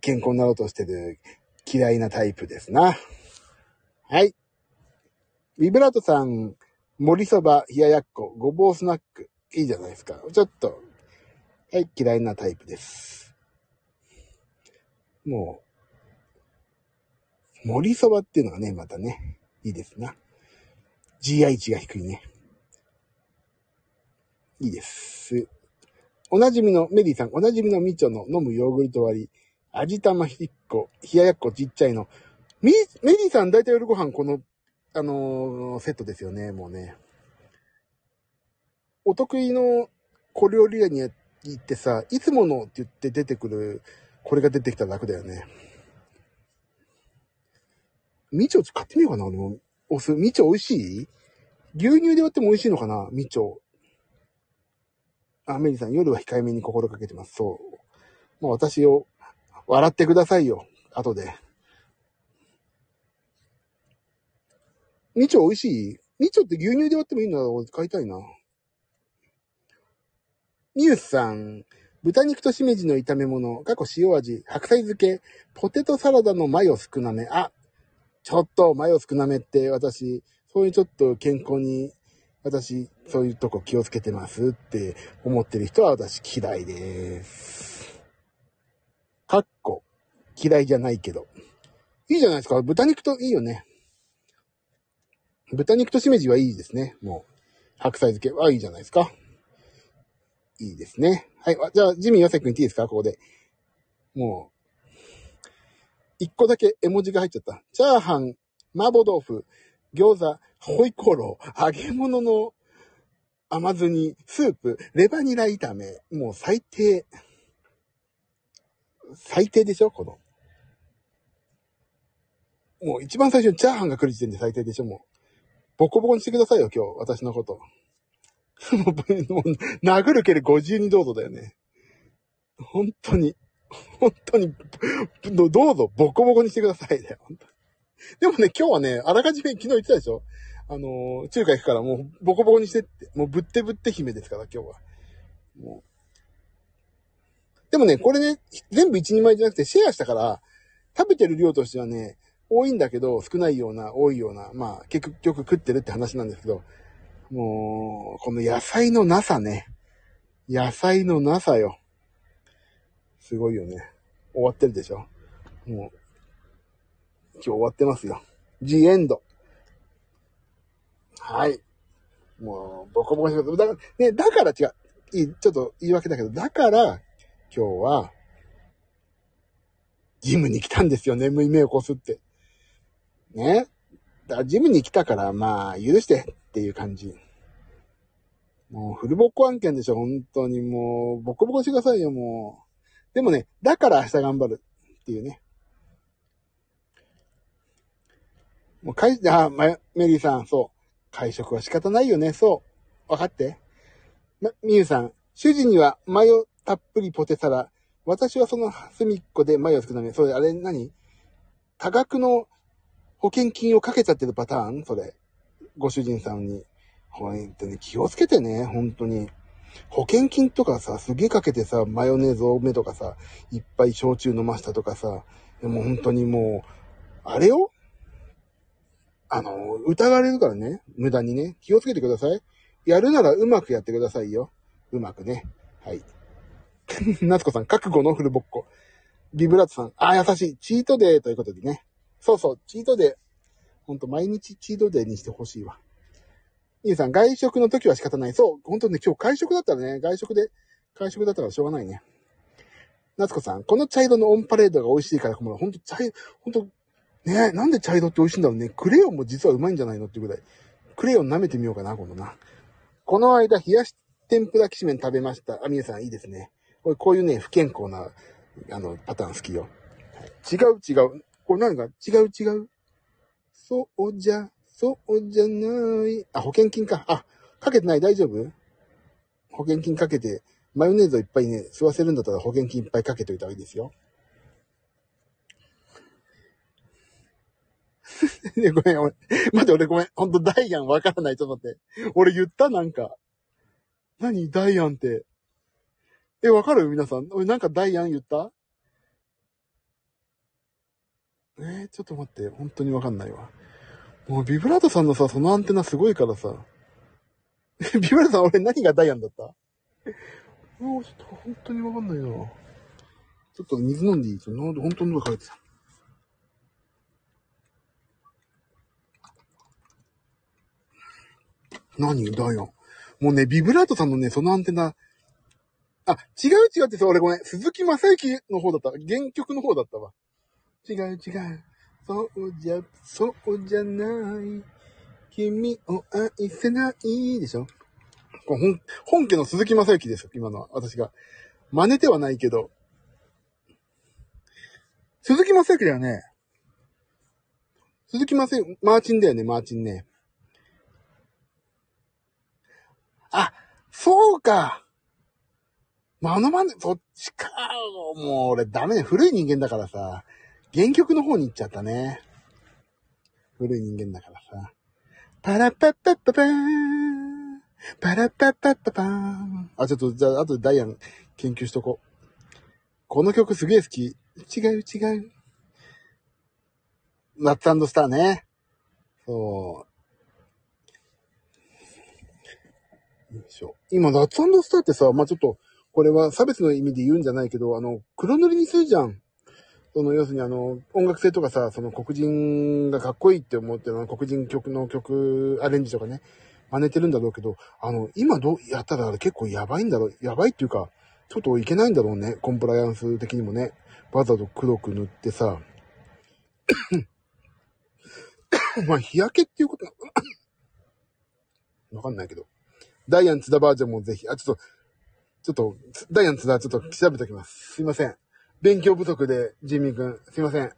健康になろうとしてる嫌いなタイプですな。はい。ビブラートさん、盛りそば、冷ややっこ、ごぼうスナック。いいじゃないですか。ちょっと、はい、嫌いなタイプです。もう、盛りそばっていうのがね、またね、いいですな。GI 値が低いね。いいです。おなじみの、メリーさん、おなじみのみちょの飲むヨーグルト割り、味玉1個、冷ややっこちっちゃいの。み、メリーさん大体夜ご飯このあのー、セットですよね、もうね。お得意の小料理屋に行ってさ、いつものって言って出てくる、これが出てきたら楽だよね。みちょ買ってみようかな、俺も。お酢、みちょ美味しい？牛乳で割っても美味しいのかなみちょ。あ、メリーさん、夜は控えめに心かけてます。そう。もう私を笑ってくださいよ。後で。みちょ美味しい？みちょって牛乳で割ってもいいんだ俺買いたいな。ニュースさん、豚肉としめじの炒め物、過去塩味、白菜漬け、ポテトサラダのマヨ少なめ。あ、ちょっとマヨ少なめって私、そういうちょっと健康に、私、そういうとこ気をつけてますって思ってる人は私嫌いです。かっこ、嫌いじゃないけど。いいじゃないですか。豚肉といいよね。豚肉としめじはいいですね。もう、白菜漬けはいいじゃないですか。いいですね。はい。じゃあ、ジミーヨセ君言っていいですか？ここで。もう、一個だけ絵文字が入っちゃった。チャーハン、麻婆豆腐、餃子、ホイコロ、揚げ物の甘酢煮、スープ、レバニラ炒め、もう最低。最低でしょこの。もう一番最初にチャーハンが来る時点で最低でしょもう。ボコボコにしてくださいよ、今日、私のこと。もう、殴るける52どうぞだよね。本当に、本当に、どうぞ、ボコボコにしてくださいだよ、本当 (laughs) でもね、今日はね、あらかじめ昨日言ってたでしょ？あのー、中華行くからもうボコボコにしてって、もうぶってぶって姫ですから、今日は。もう。でもね、これね、全部一人前じゃなくてシェアしたから、食べてる量としてはね、多いんだけど、少ないような、多いような、まあ、結局食ってるって話なんですけど、もう、この野菜のなさね。野菜のなさよ。すごいよね。終わってるでしょ？もう、今日終わってますよ。ジエンド。はい。もう、ボコボコします。だから、ね、だから違う。いい、ちょっと言い訳だけど、だから、今日は、ジムに来たんですよ。眠い目をこすって。ね。だからジムに来たから、まあ、許してっていう感じ。もう、フルボッコ案件でしょ、本当にもう、ボコボコしてくださいよ、もう。でもね、だから明日頑張るっていうね。もう、かい、あ、ま、メリーさん、そう。会食は仕方ないよね、そう。わかってま、みゆさん、主人にはマヨたっぷりポテサラ。私はその隅っこでマヨを作るため。それ、あれ何？多額の保険金をかけちゃってるパターン？それ。ご主人さんに。本当に気をつけてね、本当に。保険金とかさ、すげえかけてさ、マヨネーズ多めとかさ、いっぱい焼酎飲ましたとかさ、でも本当にもう、あれよ？あの、疑われるからね、無駄にね、気をつけてください。やるならうまくやってくださいよ。うまくね。はい。(laughs) 夏子さん、覚悟のフルボッコ。ビブラートさん、ああ、優しい。チートデーということでね。そうそう、チートデー。ほんと、毎日チートデーにしてほしいわ。イーさん、外食の時は仕方ない。そう、ほんとね、今日会食だったらね、外食で、会食だったらしょうがないね。夏子さん、この茶色のオンパレードが美味しいから、ほんと茶色、ほんと、ねえなんで茶色って美味しいんだろうね。クレヨンも実はうまいんじゃないのっていうぐらい。クレヨン舐めてみようかな、今度な。この間、冷やし天ぷらきしめん食べました。あ、皆さんいいですね。これ、こういうね、不健康な、あの、パターン好きよ。違う違う。これ何か違う違う。そうじゃ、そうじゃない。あ、保険金か。あ、かけてない大丈夫？保険金かけて、マヨネーズをいっぱいね、吸わせるんだったら保険金いっぱいかけといた方がいいですよ。(laughs) ね、ごめん、俺、待って、俺ごめん。ほんと、ダイアンわからない。ちょっと待って。俺言ったなんか。何？ダイアンって。え、わかる？皆さん。俺なんかダイアン言った？えー、ちょっと待って、本当にわかんないわ。もうビブラートさんのさ、そのアンテナすごいからさ。ビブラートさん、俺何がダイアンだった？もうちょっと本当にわかんないな。ちょっと水飲んでいい？ちょっと本当に喉乾いてた。何ダイアン。もうね、ビブラートさんのね、そのアンテナ、あ、違う違うってさ、俺ごめん。鈴木正幸の方だった。原曲の方だったわ。違う違う。そうじゃ、そうじゃない。君を愛せないでしょ本、本家の鈴木正幸ですよ、今のは。私が。真似てはないけど。鈴木正幸だよね。鈴木正幸、マーチンだよね、マーチンね。あ、そうか。まのまね、そっちか。もう俺ダメね。古い人間だからさ。原曲の方に行っちゃったね。古い人間だからさ。パラッパッパッパパーン。パラッパッパッパパーン。あ、ちょっと、じゃあ、後でダイアン研究しとこう。この曲すげえ好き。違う違う。ラッツスターね。そう。よいしょ。今、ラッツスターってさ、まあ、ちょっと、これは差別の意味で言うんじゃないけど、あの、黒塗りにするじゃん。その、要するにあの、音楽性とかさ、その黒人がかっこいいって思ってるの黒人曲の曲、アレンジとかね、真似てるんだろうけど、あの、今どうやったら結構やばいんだろう、やばいっていうか、ちょっといけないんだろうね、コンプライアンス的にもね。わざと黒く塗ってさ、(coughs) まあ、日焼けっていうことなのかなわかんないけど。ダイアン津田バージョンもぜひ、あ、ちょっと、ちょっと、ダイアン津田ちょっと調べておきます。すいません。勉強不足で、ジミー君、すいません。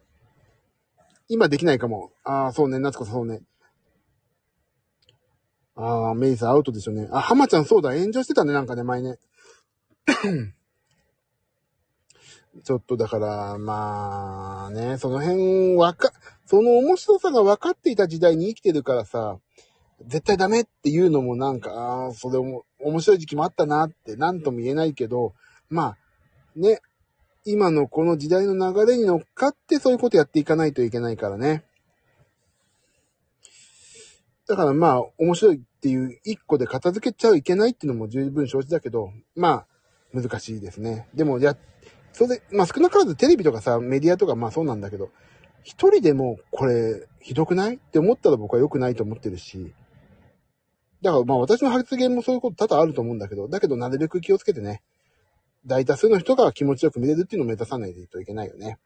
今できないかも。ああ、そうね、夏子さんそうね。ああ、メイさんアウトでしょうね。あ、浜ちゃんそうだ、炎上してたね、なんかね、前ね。(coughs) ちょっとだから、まあね、その辺わか、その面白さが分かっていた時代に生きてるからさ、絶対ダメっていうのもなんか、ああ、それも面白い時期もあったなって何とも言えないけど、まあ、ね、今のこの時代の流れに乗っかってそういうことやっていかないといけないからね。だからまあ、面白いっていう一個で片付けちゃいけないっていうのも十分承知だけど、まあ、難しいですね。でも、や、それで、まあ少なからずテレビとかさ、メディアとかまあそうなんだけど、一人でもこれひどくない？って思ったら僕は良くないと思ってるし、だからまあ私の発言もそういうこと多々あると思うんだけど、だけどなるべく気をつけてね、大多数の人が気持ちよく見れるっていうのを目指さないといけないよね。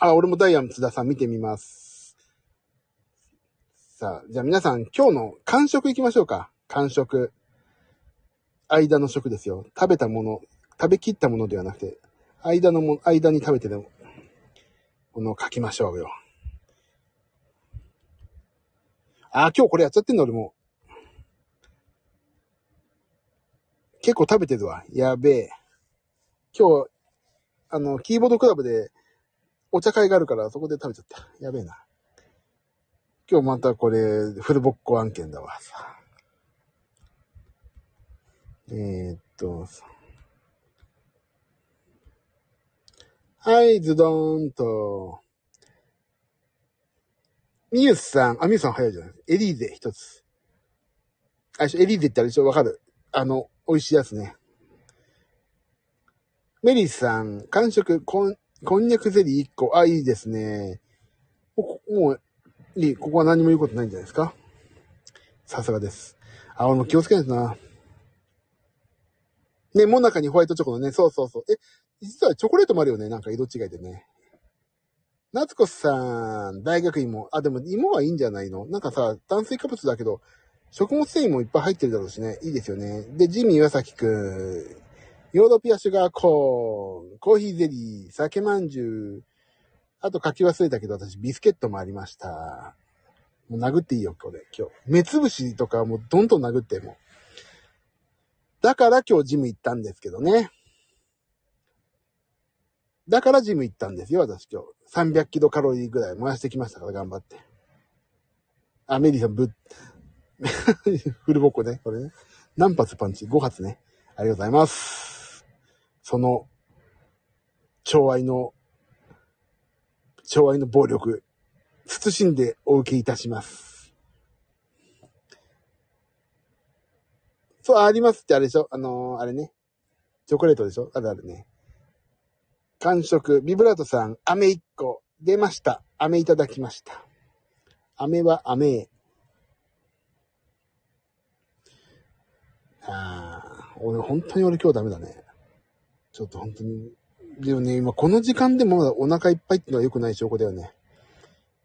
あ、俺もダイヤの津田さん見てみます。さあ、じゃあ皆さん今日の完食行きましょうか。完食。間の食ですよ。食べたもの、食べきったものではなくて、間のも、間に食べてるものを書きましょうよ。あ、今日これやっちゃってんの俺も。結構食べてるわ。やべえ。今日、あの、キーボードクラブでお茶会があるからそこで食べちゃった。やべえな。今日またこれ、フルボッコ案件だわ。えー、っと、はい、ズドーンと。ミユスさん、あ、ミユスさん早いじゃないですかエリーゼ一つ。あ、エリーゼってあれでしょ？わかるあの、美味しいやつね。メリーさん、完食、こん、こんにゃくゼリー1個。あ、いいですね。もう、もういい。ここは何も言うことないんじゃないですか？さすがです。あ、俺も気をつけないとな。ね、もなかにホワイトチョコのね、そうそうそう。え、実はチョコレートもあるよね。なんか色違いでね。夏子さん、大学芋。あ、でも芋はいいんじゃないの？なんかさ、炭水化物だけど、食物繊維もいっぱい入ってるだろうしね。いいですよね。で、ジミー岩崎くん。ヨーロピアシュガーコーン、コーヒーゼリー、酒まんじゅう。あと書き忘れたけど、私ビスケットもありました。もう殴っていいよ、これ、今日。目つぶしとかもうどんどん殴っても。だから今日ジム行ったんですけどね。だからジム行ったんですよ、私今日。300キロカロリーぐらい燃やしてきましたから、頑張って。あ、メリーさん、ぶ、(laughs) フルボッコね、これね。何発パンチ ?5 発ね。ありがとうございます。その、寵愛の、寵愛の暴力、慎んでお受けいたします。そう、ありますってあれでしょ？あのー、あれね。チョコレートでしょ？あるあるね。完食、ビブラートさん、飴1個、出ました。飴いただきました。飴は飴ああ、俺、本当に俺今日ダメだね。ちょっと本当に。でもね、今この時間でもお腹いっぱいってのは良くない証拠だよね。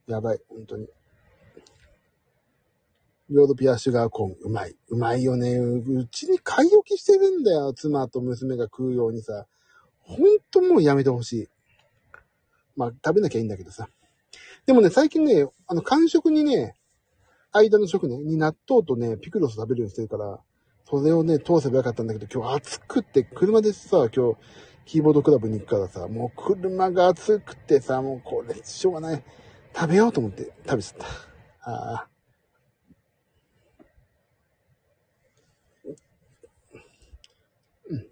やばい、本当に。ヨードピアシュガーコーン、うまい。うまいよね。うちに買い置きしてるんだよ。妻と娘が食うようにさ。ほんともうやめてほしい。まあ、食べなきゃいいんだけどさ。でもね、最近ね、あの、間食にね、間の食ね、に納豆とね、ピクルス食べるようにしてるから、それをね、通せばよかったんだけど、今日暑くって、車でさ、今日、キーボードクラブに行くからさ、もう車が暑くてさ、もうこれ、しょうがない。食べようと思って食べちゃった。ああ。うん。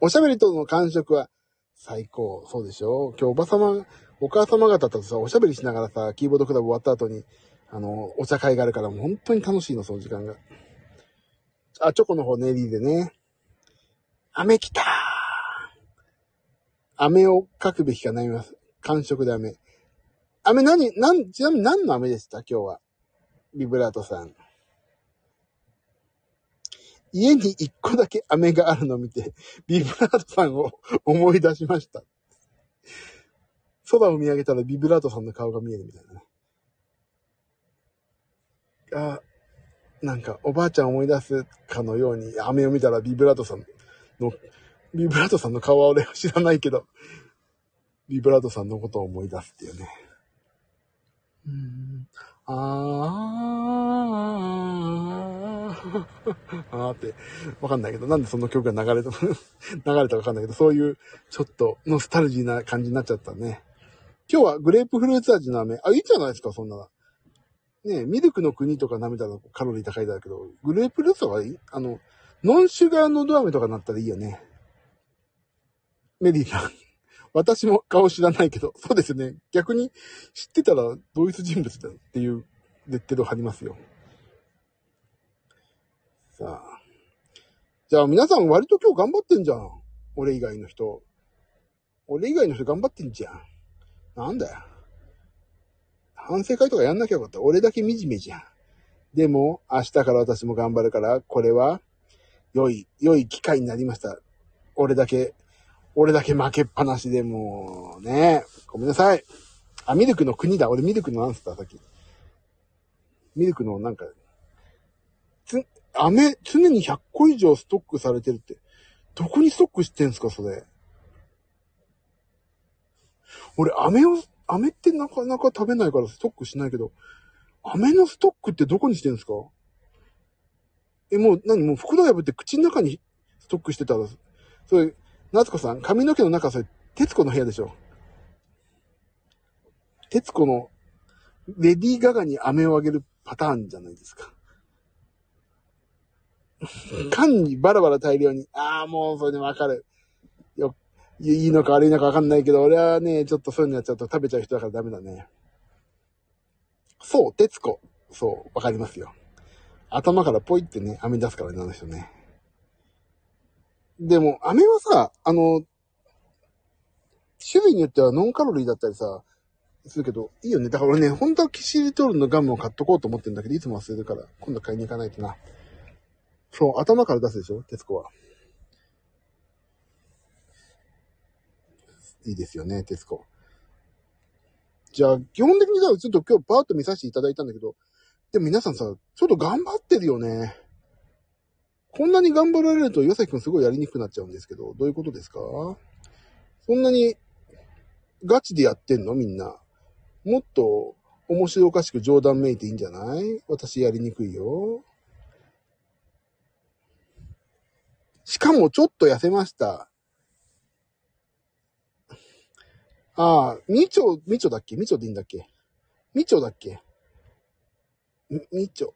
おしゃべりとの感触は最高。そうでしょ今日おばさま、お母様方とさ、おしゃべりしながらさ、キーボードクラブ終わった後に、あの、お茶会があるからもう本当に楽しいの、その時間が。あ、チョコの方ネリーでね。飴来たー飴を書くべきか悩みます。完食で飴。飴何、なん、ちなみに何の飴でした？今日は。ビブラートさん。家に一個だけ飴があるのを見て、ビブラートさんを (laughs) 思い出しました。空を見上げたらビブラートさんの顔が見えるみたいなね。あ、なんかおばあちゃん思い出すかのように、飴を見たらビブラートさんの、ビブラートさんの顔は俺は知らないけど、ビブラートさんのことを思い出すっていうね。うん。あー、あーって、わかんないけど、なんでその曲が流れた、(laughs) 流れたかわかんないけど、そういう、ちょっと、ノスタルジーな感じになっちゃったね。今日はグレープフルーツ味の飴。あ、いいじゃないですか、そんな。ねミルクの国とか舐めたらカロリー高いだけど、グレープフルーツはいいあの、ノンシュガーのド飴とかなったらいいよね。メリーさん。私も顔知らないけど、そうですよね。逆に知ってたら同一人物だっていうレッテルを貼りますよ。さあ。じゃあ皆さん割と今日頑張ってんじゃん。俺以外の人。俺以外の人頑張ってんじゃん。なんだよ。反省会とかやんなきゃよかった。俺だけ惨めじゃん。でも、明日から私も頑張るから、これは、良い、良い機会になりました。俺だけ俺だけ負けっぱなしでもう、ね。ごめんなさい。あ、ミルクの国だ。俺ミルクのなんつったさっき。ミルクのなんか、つ、飴、常に100個以上ストックされてるって。どこにストックしてんすか、それ。俺、飴を、飴ってなかなか食べないからストックしないけど、飴のストックってどこにしてんすか？え、もう、何？もう袋破って口の中にストックしてたら、それ、夏子さん、髪の毛の中、それ、徹子の部屋でしょ。徹子の、レディー・ガガに飴をあげるパターンじゃないですか。(laughs) 缶にバラバラ大量に。ああ、もうそれでわかる。よ、いいのか悪いのかわかんないけど、俺はね、ちょっとそういうのやっちゃうと食べちゃう人だからダメだね。そう、徹子。そう、わかりますよ。頭からポイってね、飴出すからね、あの人ね。でも、飴はさ、あの、種類によってはノンカロリーだったりさ、するけど、いいよね。だから俺ね、本当はキシリトールのガムを買っとこうと思ってんだけど、いつも忘れるから、今度買いに行かないとな。そう、頭から出すでしょ？徹子は。いいですよね、徹子。じゃあ、基本的にさ、ちょっと今日パーッと見させていただいたんだけど、でも皆さんさ、ちょっと頑張ってるよね。こんなに頑張られると、岩崎くんすごいやりにくくなっちゃうんですけど、どういうことですか？そんなにガチでやってんの？みんな。もっと面白おかしく冗談めいていいんじゃない？私やりにくいよ。しかもちょっと痩せました。ああ、みちょ、みちょだっけ？みちょでいいんだっけ？みちょだっけ？み、みちょ。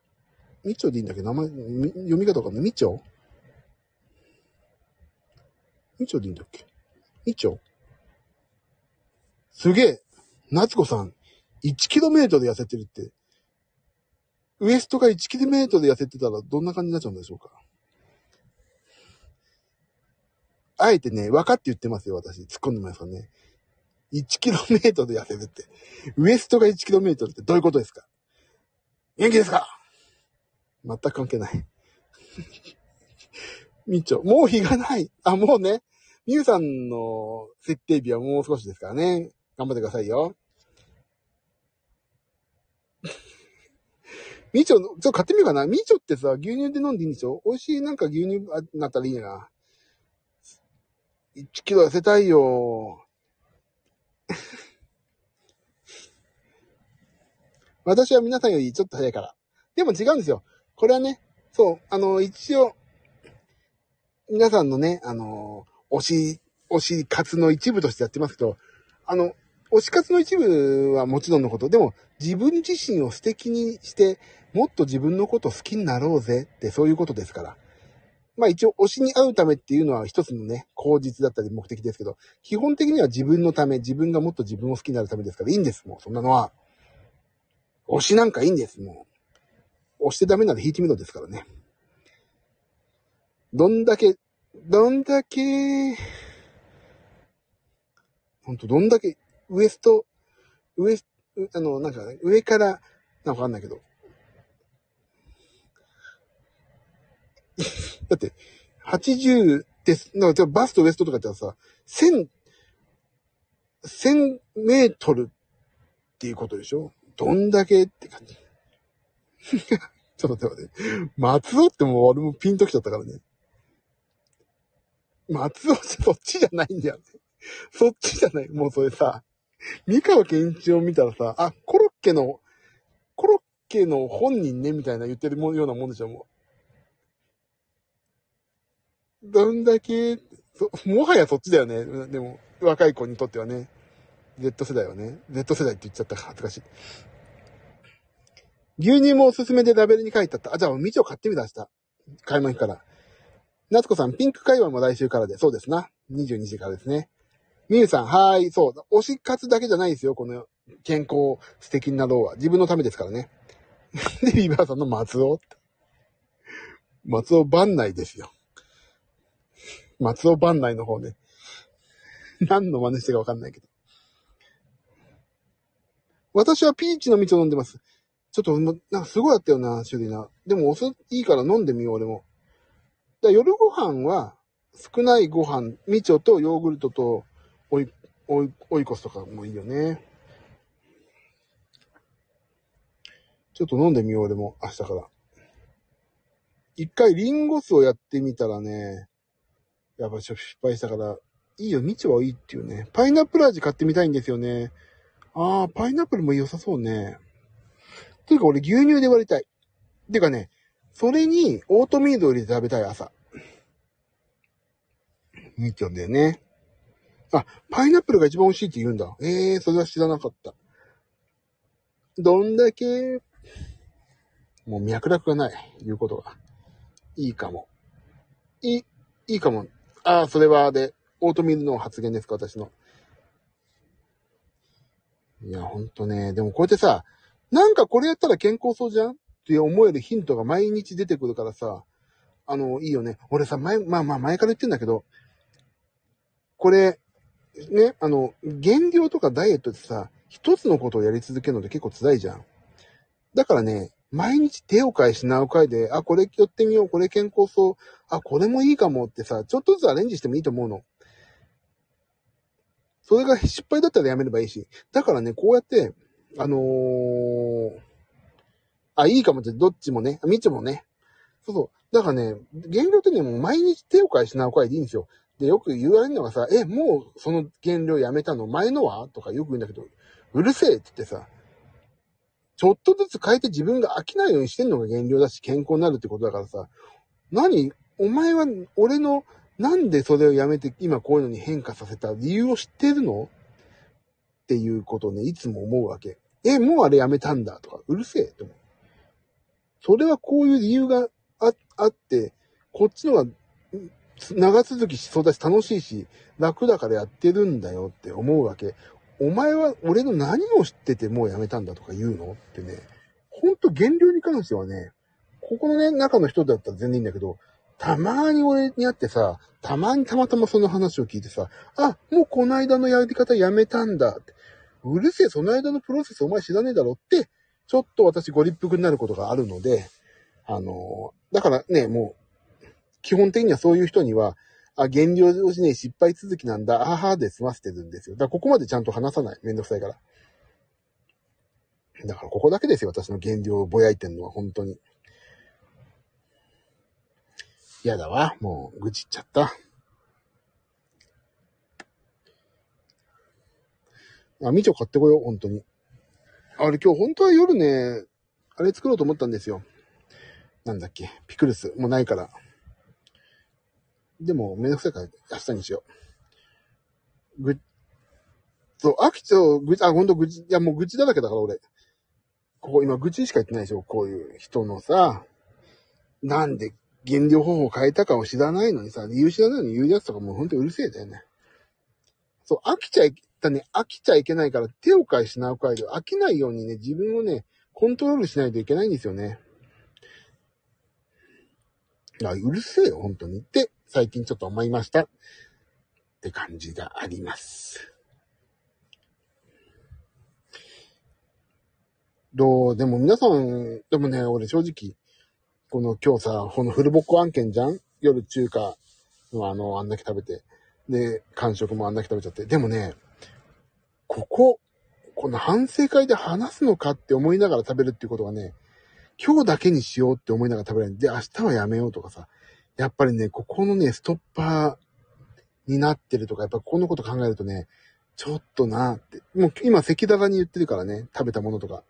みちょでいいんだっけ、名前、読み方わかんない。みちょ？みちょでいいんだっけ？みちょ？すげえ。夏子さん、1km で痩せてるって。ウエストが 1km で痩せてたらどんな感じになっちゃうんでしょうか？あえてね、分かって言ってますよ、私。突っ込んでますからね。1km で痩せるって。ウエストが 1km ってどういうことですか？元気ですか？全く関係ない。(laughs) みちょ、もう日がない。あ、もうね、みゆさんの設定日はもう少しですからね。頑張ってくださいよ。(laughs) みちょ、ちょっと買ってみようかな。みちょってさ、牛乳で飲んでいいんでしょ？美味しいなんか牛乳あなったらいいな。1キロ痩せたいよ。(laughs) 私は皆さんよりちょっと早いから。でも違うんですよ。これはね、そう、あの、一応、皆さんのね、あの、推し、推し活の一部としてやってますけど、あの、推し活の一部はもちろんのこと、でも自分自身を素敵にして、もっと自分のこと好きになろうぜってそういうことですから。まあ一応推しに会うためっていうのは一つのね、口実だったり目的ですけど、基本的には自分のため、自分がもっと自分を好きになるためですからいいんです、もうそんなのは。推しなんかいいんです、もう。押してダメなら引いてみろですからね。どんだけ、どんだけ、ほんと、どんだけ、ウエスト、ウエスト、あの、なんか、ね、上から、なんかわかんないけど。だって、80です。なんか、バスとウエストとかってさ、1000、1000メートルっていうことでしょ？どんだけって感じ。(laughs) ちょっと待って待って。松尾ってもう俺もピンときちゃったからね。松尾ってそっちじゃないんだよね。そっちじゃない。もうそれさ、三河健一を見たらさ、あ、コロッケの、コロッケの本人ね、みたいな言ってるようなもんでしょ、もう。どんだけ、もはやそっちだよね。でも、若い子にとってはね。Z 世代はね。Z 世代って言っちゃったか恥ずかしい。牛乳もおすすめでラベルに書いてあった。あ、じゃあ、みちを買ってみた明日。買い物行くから。夏子さん、ピンク会話も来週からで。そうですな。22時からですね。みゆさん、はーい。そう。推し活だけじゃないですよ。この健康素敵なろうは。自分のためですからね。(laughs) で、ビーバーさんの松尾。松尾番内ですよ。松尾番内の方ね。何の真似してかわかんないけど。私はピーチの蜜を飲んでます。ちょっと、なんかすごいあったよな、種類な。でも、お酢いいから飲んでみよう、俺も。だ夜ご飯は、少ないご飯、みちょとヨーグルトと、オイ、オイ、オイコスとかもいいよね。ちょっと飲んでみよう、俺も、明日から。一回リンゴ酢をやってみたらね、やっぱちょ失敗したから、いいよ、みちはいいっていうね。パイナップル味買ってみたいんですよね。ああ、パイナップルも良さそうね。というか俺牛乳で割りたい。てかね、それにオートミールを入れて食べたい朝。みーちゃんだよね。あ、パイナップルが一番美味しいって言うんだ。ええー、それは知らなかった。どんだけ、もう脈絡がない、言うことが。いいかも。いい、いいかも。ああ、それはで、オートミールの発言ですか、私の。いや、ほんとね。でもこうやってさ、なんかこれやったら健康そうじゃんって思えるヒントが毎日出てくるからさ、あの、いいよね。俺さ、前、まあまあ前から言ってんだけど、これ、ね、あの、減量とかダイエットってさ、一つのことをやり続けるのって結構辛いじゃん。だからね、毎日手を変え品を変えで、あ、これやってみよう、これ健康そう、あ、これもいいかもってさ、ちょっとずつアレンジしてもいいと思うの。それが失敗だったらやめればいいし。だからね、こうやって、あのー、あ、いいかもって、どっちもね、みちもね。そうそう。だからね、減量ってね、もう毎日手を変え品を変えでいいんですよ。で、よく言われるのがさ、え、もうその減量やめたの？前のは？とかよく言うんだけど、うるせえって言ってさ、ちょっとずつ変えて自分が飽きないようにしてんのが減量だし健康になるってことだからさ、何？お前は俺のなんでそれをやめて今こういうのに変化させた理由を知ってるの？っていうことをね、いつも思うわけ。え、もうあれやめたんだとか、うるせえって思う。それはこういう理由がああって、こっちのが長続きしそうだし楽しいし、楽だからやってるんだよって思うわけ。お前は俺の何を知っててもうやめたんだとか言うの？ってね、ほんと減量に関してはね、ここのね、中の人だったら全然いいんだけど、たまに俺に会ってさ、たまにたまたまその話を聞いてさ、あ、もうこの間のやり方やめたんだって。うるせえ、その間のプロセスお前知らねえだろって、ちょっと私ご立腹になることがあるので、あのーだからね、もう、基本的にはそういう人には、あ、減量をしね、失敗続きなんだ、あははで済ませてるんですよ。だからここまでちゃんと話さない。めんどくさいから。だからここだけですよ、私の減量をぼやいてんのは、本当に。嫌だわ。もう、愚痴っちゃった。あ、みちょ買ってこよう、本当に。あれ、今日本当は夜ね、あれ作ろうと思ったんですよ。なんだっけ、ピクルス。もうないから。でも、めんどくさいから、明日にしよう。ぐ、そう、秋と、ぐあ、ほんと愚痴、いや、もう愚痴だらけだから、俺。ここ、今、愚痴しか言ってないでしょ。こういう人のさ、なんで減量方法を変えたかを知らないのにさ、理由知らないのに言うやつとかもうほんとうるせえだよね。そう、飽きちゃい、だね、飽きちゃいけないから手を変え品を変える。飽きないようにね、自分をね、コントロールしないといけないんですよね。あ、うるせえよ、本当に。って、最近ちょっと思いました。って感じがあります。どう、でも皆さん、でもね、俺正直、この今日さ、このフルボッコ案件じゃん？夜中華のあの、あんだけ食べて。で、完食もあんだけ食べちゃって。でもね、ここ、この反省会で話すのかって思いながら食べるっていうことがね、今日だけにしようって思いながら食べられる。で、明日はやめようとかさ。やっぱりね、ここのね、ストッパーになってるとか、やっぱここのこと考えるとね、ちょっとなって。もう今赤裸々に言ってるからね、食べたものとか。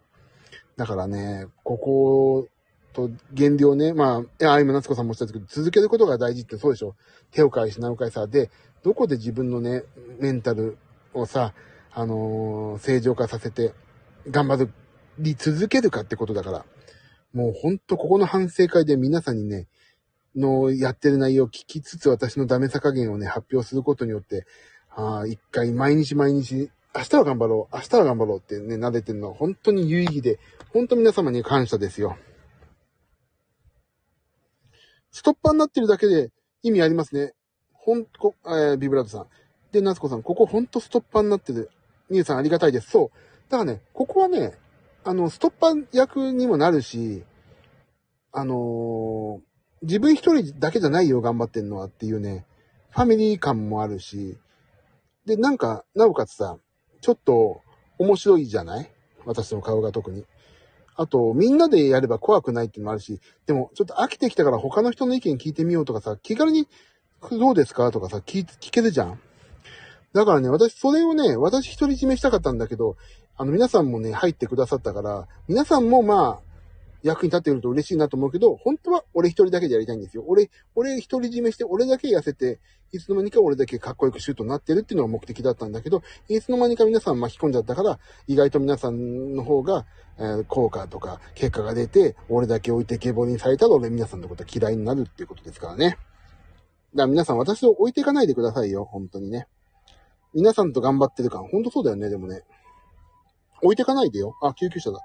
だからね、ここと減量ね、まあ、いや、今夏子さんもおっしゃったけど、続けることが大事ってそうでしょ。手を返し、名を返さ。で、どこで自分のね、メンタルをさ、あのー、正常化させて、頑張り続けるかってことだから。もうほんとここの反省会で皆さんにね、のやってる内容を聞きつつ私のダメさ加減をね、発表することによって、ああ、一回毎日毎日、明日は頑張ろう、明日は頑張ろうってね、撫でてるのは本当に有意義で、本当皆様に感謝ですよ。ストッパーになってるだけで意味ありますね。ほんこ、えー、ビブラートさん。で、夏子さん、ここほんとストッパーになってる。みゆさんありがたいです。そう。だからね、ここはね、あの、ストッパー役にもなるし、あのー、自分一人だけじゃないよ、頑張ってんのはっていうね、ファミリー感もあるし、で、なんか、なおかつさ、ちょっと面白いじゃない？私の顔が特に。あと、みんなでやれば怖くないっていうのもあるし、でも、ちょっと飽きてきたから他の人の意見聞いてみようとかさ、気軽に、どうですかとかさ、聞、聞けるじゃんだからね、私、それをね、私独り占めしたかったんだけど、あの、皆さんもね、入ってくださったから、皆さんもまあ、役に立っていると嬉しいなと思うけど、本当は俺一人だけでやりたいんですよ。俺、俺一人占めして、俺だけ痩せて、いつの間にか俺だけかっこよくシュートになってるっていうのが目的だったんだけど、いつの間にか皆さん巻き込んじゃったから、意外と皆さんの方が、えー、効果とか結果が出て、俺だけ置いてけぼりにされたら俺皆さんのこと嫌いになるっていうことですからね。だから皆さん私を置いていかないでくださいよ、本当にね。皆さんと頑張ってるから、本当そうだよね、でもね。置いてかないでよ。あ、救急車だ。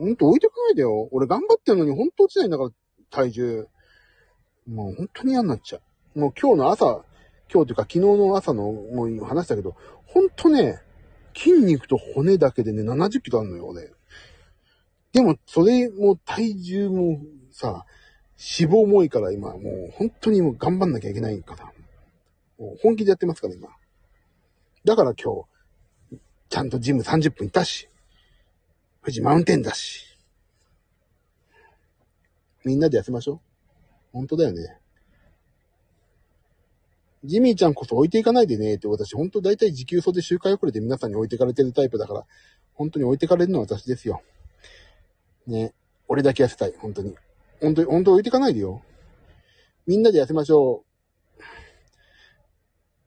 ほんと置いてかないでよ。俺頑張ってんのにほんと落ちないんだから、体重。もう本当に嫌になっちゃう。もう今日の朝、今日というか昨日の朝のもう話したけど、ほんとね、筋肉と骨だけでね、70キロあるのよ、俺。でも、それも体重もさ、脂肪も多いから今、もう本当にもう頑張んなきゃいけないから。もう本気でやってますから、今。だから今日、ちゃんとジム30分行ったし。富士マウンテンだし。みんなで痩せましょう。本当だよね。ジミーちゃんこそ置いていかないでねって私本当大体時給袖周回遅れで皆さんに置いてかれてるタイプだから、本当に置いてかれるのは私ですよ。ね。俺だけ痩せたい。本当に。本当に、本当置いていかないでよ。みんなで痩せましょう。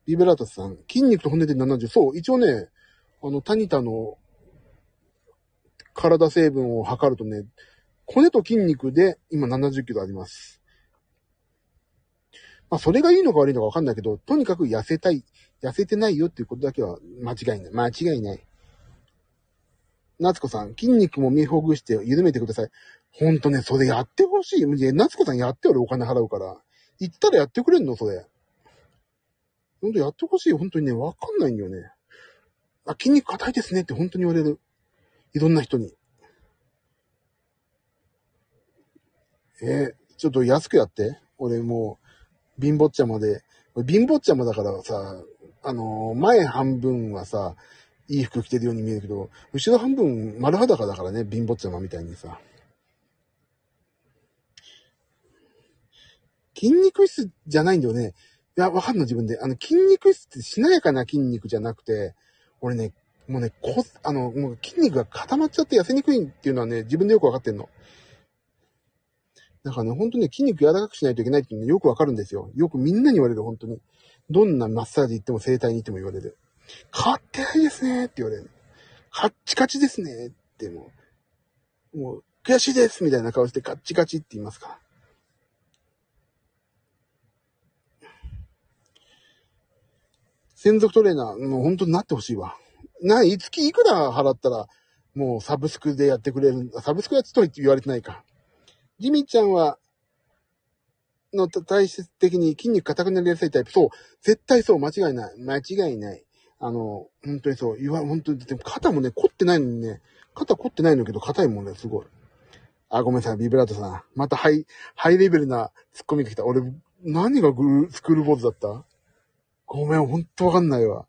ビブラートスさん、筋肉と骨で70。そう、一応ね、あの、タニタの体成分を測るとね、骨と筋肉で今70キロあります。まあ、それがいいのか悪いのかわかんないけど、とにかく痩せたい、痩せてないよっていうことだけは間違いない。間違いない。夏子さん、筋肉も見ほぐして緩めてください。ほんとね、それやってほしい。夏子さんやって俺お金払うから。言ったらやってくれんの？それ。ほんとやってほしい。ほんとにね、わかんないんだよね。あ、筋肉硬いですねって本当に言われる。いろんな人に。えー、ちょっと安くやって。俺もう、貧乏ちゃまで、貧乏ちゃまだからさ、あのー、前半分はさ、いい服着てるように見えるけど、後ろ半分丸裸だからね、貧乏ちゃまみたいにさ。筋肉質じゃないんだよね。いや、わかんない自分で。あの、筋肉質ってしなやかな筋肉じゃなくて、俺ね、もうね、こ、あの、もう筋肉が固まっちゃって痩せにくいっていうのはね、自分でよくわかってんの。だからね、ほんとね、筋肉柔らかくしないといけないっていうのよくわかるんですよ。よくみんなに言われる、本当に。どんなマッサージ行っても整体に行っても言われる。変わってないですねって言われる。カッチカチですねってもう、もう、悔しいですみたいな顔してカッチカチって言いますか。専属トレーナー、もう本当になってほしいわ。な、い？月いくら払ったら、もうサブスクでやってくれる、サブスクやつと言われてないか。ジミちゃんは、の体質的に筋肉硬くなりやすいタイプ？そう。絶対そう。間違いない。間違いない。あの、本当にそう。言わ、本当に、でも肩もね、凝ってないのにね、肩凝ってないんだけど、硬いもんね、すごい。あ、ごめんなさい、ビブラートさん。またハイ、ハイレベルなツッコミが来た。俺、何がグルスクールボーズだった？ごめん、ほんとわかんないわ。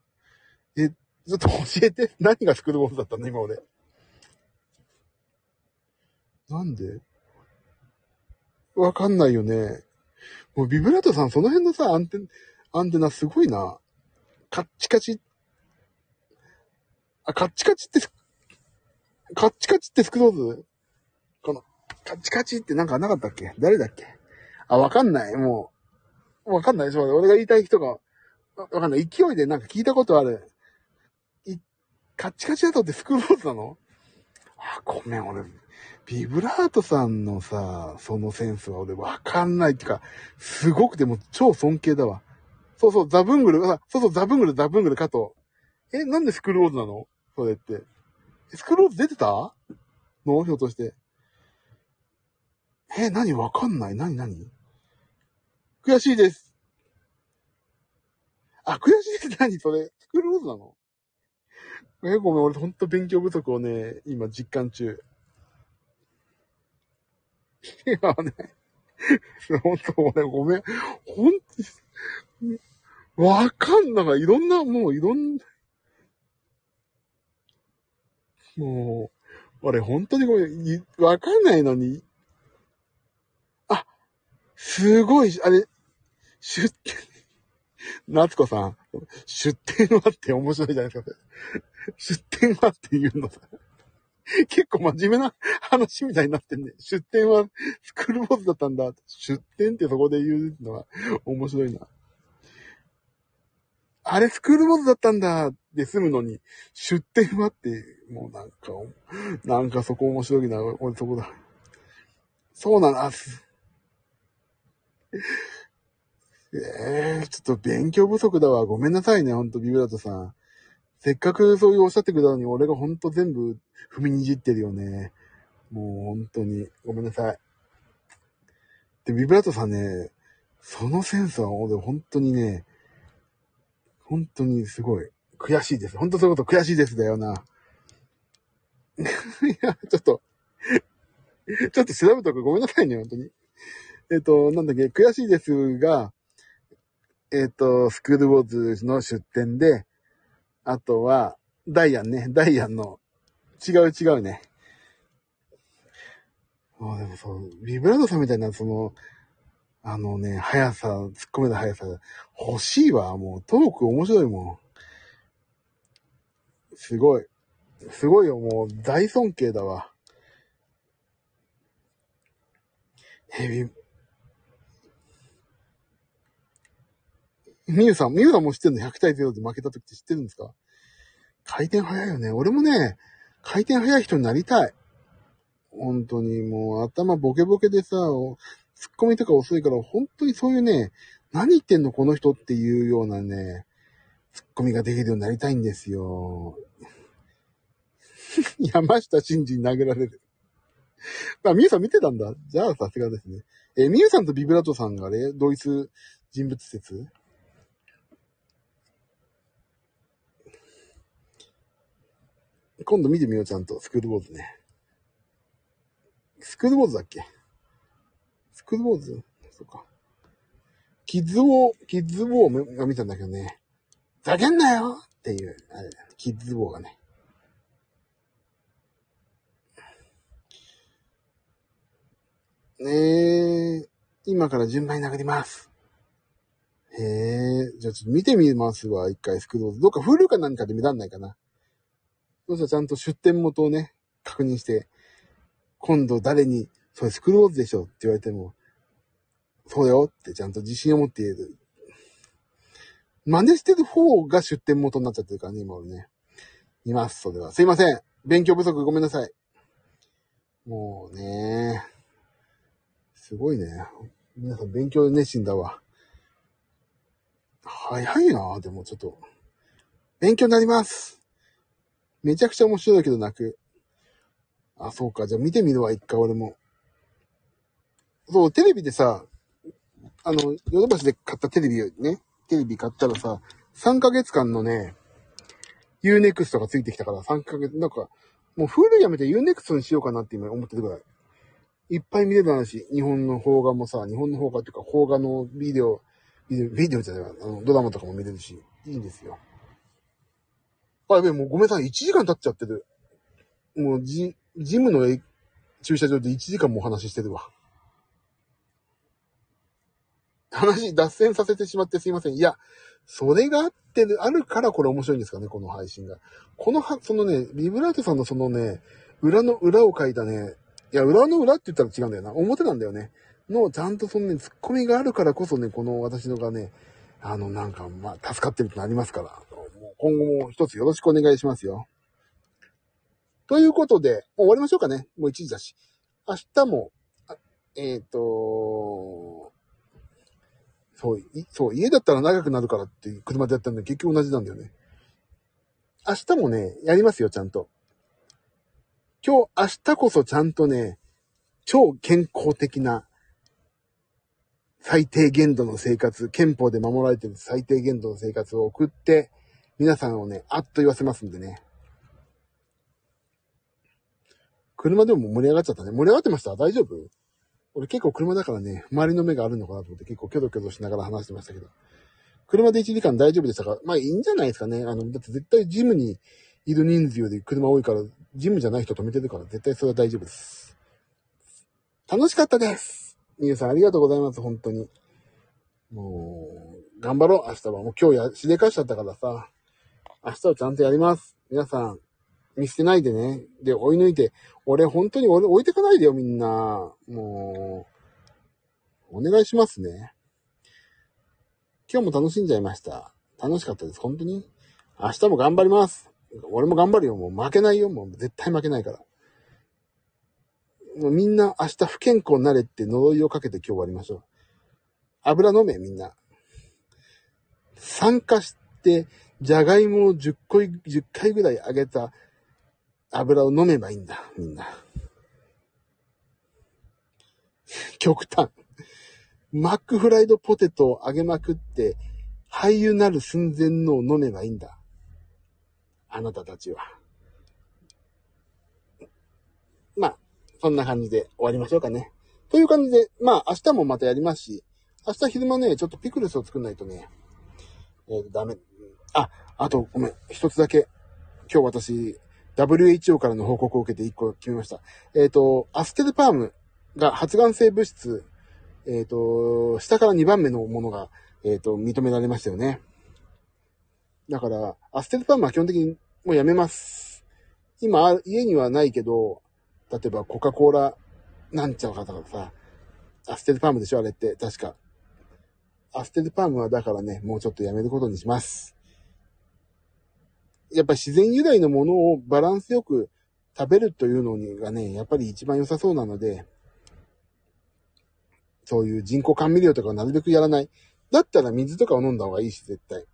え、ちょっと教えて。何がスクールボールだったの今俺。なんで？わかんないよね。もうビブラートさん、その辺のさ、アンテナ、アンテナすごいな。カッチカチ。あ、カッチカチって、カッチカチってスクローズこの、カッチカチってなんかなかったっけ？誰だっけ？あ、わかんない。もう、わかんない。そう俺が言いたい人が、わかんない。勢いでなんか聞いたことある。カッチカチだとってスクローズなの？あ、ごめん、俺、ビブラートさんのさ、そのセンスは俺わかんないっていうか、すごくても超尊敬だわ。そうそう、ザブングル、あそうそう、ザブングル、ザブングル加藤。え、なんでスクローズなの？それって。スクローズ出てた？の？ひょっとして。え、何わかんない？何何？悔しいです。あ、悔しいです何？それ。スクローズなの？え、ごめん、俺ほんと勉強不足をね、今実感中。いやね、ほんと俺ごめん。ほんと、わかんない。いろんな、もういろんな、もう、俺本当にごめん、わかんないのに。あ、すごい、あれ、出店、夏子さん、出店はって面白いじゃないですか。出店はって言うのさ。結構真面目な話みたいになってんね。出店はスクールボスだったんだ。出店ってそこで言うのは面白いな。あれスクールボスだったんだで済むのに、出店はって、もうなんか、なんかそこ面白いな。俺そこだ。そうなんだ。ええー、ちょっと勉強不足だわ。ごめんなさいね、ほんとビブラートさん。せっかくそういうおっしゃってくれたのに、俺がほんと全部踏みにじってるよね。もう本当に、ごめんなさい。で、ビブラートさんね、そのセンスは俺本当にね、本当にすごい。悔しいです。本当そういうこと悔しいですだよな。(laughs) いや、ちょっとちょっと調べとくごめんなさいね、本当に。えっ、と、なんだっけ、悔しいですが、えっ、と、スクールウォーズの出展で、あとは、ダイアンね、ダイアンの、違う違うね。あでもそう、ビブラードさんみたいな、その、あのね、速さ、突っ込めた速さ、欲しいわ。もう、トーク面白いもん。すごい。すごいよ、もう、大尊敬だわ。え、み、みゆさん、みゆさんも知ってるの ?100 対0で負けた時って知ってるんですか？回転早いよね。俺もね、回転早い人になりたい。本当にもう頭ボケボケでさ、ツッコミとか遅いから、本当にそういうね、何言ってんのこの人っていうようなね、ツッコミができるようになりたいんですよ。(laughs) 山下真司に投げられる。まあ、みゆさん見てたんだ。じゃあ、さすがですね。えみゆさんとビブラトさんがね、同一人物説？今度見てみよう、ちゃんと。スクールボーズね。スクールボーズだっけ？スクールボーズ？そっか。キッズウォー、キッズウォーが見たんだけどね。ふざけんなよっていう、あれ、キッズウォーがね。ねえ、今から順番に殴ります。へえ、じゃあちょっと見てみますわ、一回スクローズ。どっかフルか何かで見らんないかな。そしたらちゃんと出店元をね、確認して、今度誰に、それスクローズでしょって言われても、そうだよってちゃんと自信を持って言える。真似してる方が出店元になっちゃってるからね、今俺ね。います、それは。すいません。勉強不足ごめんなさい。もうね、すごいね。皆さん勉強熱心だわ。早いなでもちょっと。勉強になります。めちゃくちゃ面白いけど泣く。あ、そうか。じゃあ見てみるわ、一回俺も。そう、テレビでさ、あの、ヨドバシで買ったテレビをね、テレビ買ったらさ、3ヶ月間のね、Unext がついてきたから3ヶ月、なんか、もうフールやめて Unext にしようかなって今思ってるぐらい。いっぱい見れる話。日本の邦画もさ、日本の邦画っていうか、邦画のビデオ、ビデオ、ビデオじゃないわ、あの、ドラマとかも見れるし、いいんですよ。あ、やべえ、もうごめんなさい。1時間経っちゃってる。もう、じ、ジムの駐車場で1時間もお話ししてるわ。話、脱線させてしまってすいません。いや、それがあってる、あるからこれ面白いんですかね、この配信が。このは、そのね、ビブラートさんのそのね、裏の裏を書いたね、いや、裏の裏って言ったら違うんだよな。表なんだよね。の、ちゃんとそのね、ツッコミがあるからこそね、この私のがね、あの、なんか、まあ、助かってるってなりますから、今後も一つよろしくお願いしますよ。ということで、もう終わりましょうかね。もう1時だし。明日も、えっ、ー、と、そう、そう、家だったら長くなるからって車でやったんで結局同じなんだよね。明日もね、やりますよ、ちゃんと。今日、明日こそちゃんとね、超健康的な最低限度の生活、憲法で守られてる最低限度の生活を送って、皆さんをね、あっと言わせますんでね。車でも盛り上がっちゃったね。盛り上がってました？大丈夫？俺結構車だからね、周りの目があるのかなと思って結構キョドキョドしながら話してましたけど。車で1時間大丈夫でしたか？まあいいんじゃないですかね。あの、だって絶対ジムにいる人数より車多いから、ジムじゃない人止めてるから絶対それは大丈夫です。楽しかったです皆さんありがとうございます、本当に。もう、頑張ろう、明日は。もう今日や、しでかしちゃったからさ。明日はちゃんとやります。皆さん、見捨てないでね。で、追い抜いて、俺本当に俺置いてかないでよ、みんな。もう、お願いしますね。今日も楽しんじゃいました。楽しかったです、本当に。明日も頑張ります。俺も頑張るよ、もう負けないよ、もう絶対負けないから。もうみんな明日不健康になれって呪いをかけて今日終わりましょう。油飲め、みんな。参加して、じゃがいもを10個、10回ぐらい揚げた油を飲めばいいんだ、みんな。極端。マックフライドポテトを揚げまくって、俳優なる寸前のを飲めばいいんだ。あなたたちは。まあ、そんな感じで終わりましょうかね。という感じで、まあ、明日もまたやりますし、明日昼間ね、ちょっとピクルスを作んないとね、えー、ダメ。あ、あと、ごめん、一つだけ。今日私、WHO からの報告を受けて1個決めました。えっ、ー、と、アステルパームが発がん性物質、えっ、ー、と、下から2番目のものが、えっ、ー、と、認められましたよね。だから、アステルパームは基本的にもうやめます。今、家にはないけど、例えばコカ・コーラなんちゃらかとかさ、アステルパームでしょあれって、確か。アステルパームはだからね、もうちょっとやめることにします。やっぱり自然由来のものをバランスよく食べるというのにがね、やっぱり一番良さそうなので、そういう人工甘味料とかをなるべくやらない。だったら水とかを飲んだ方がいいし、絶対。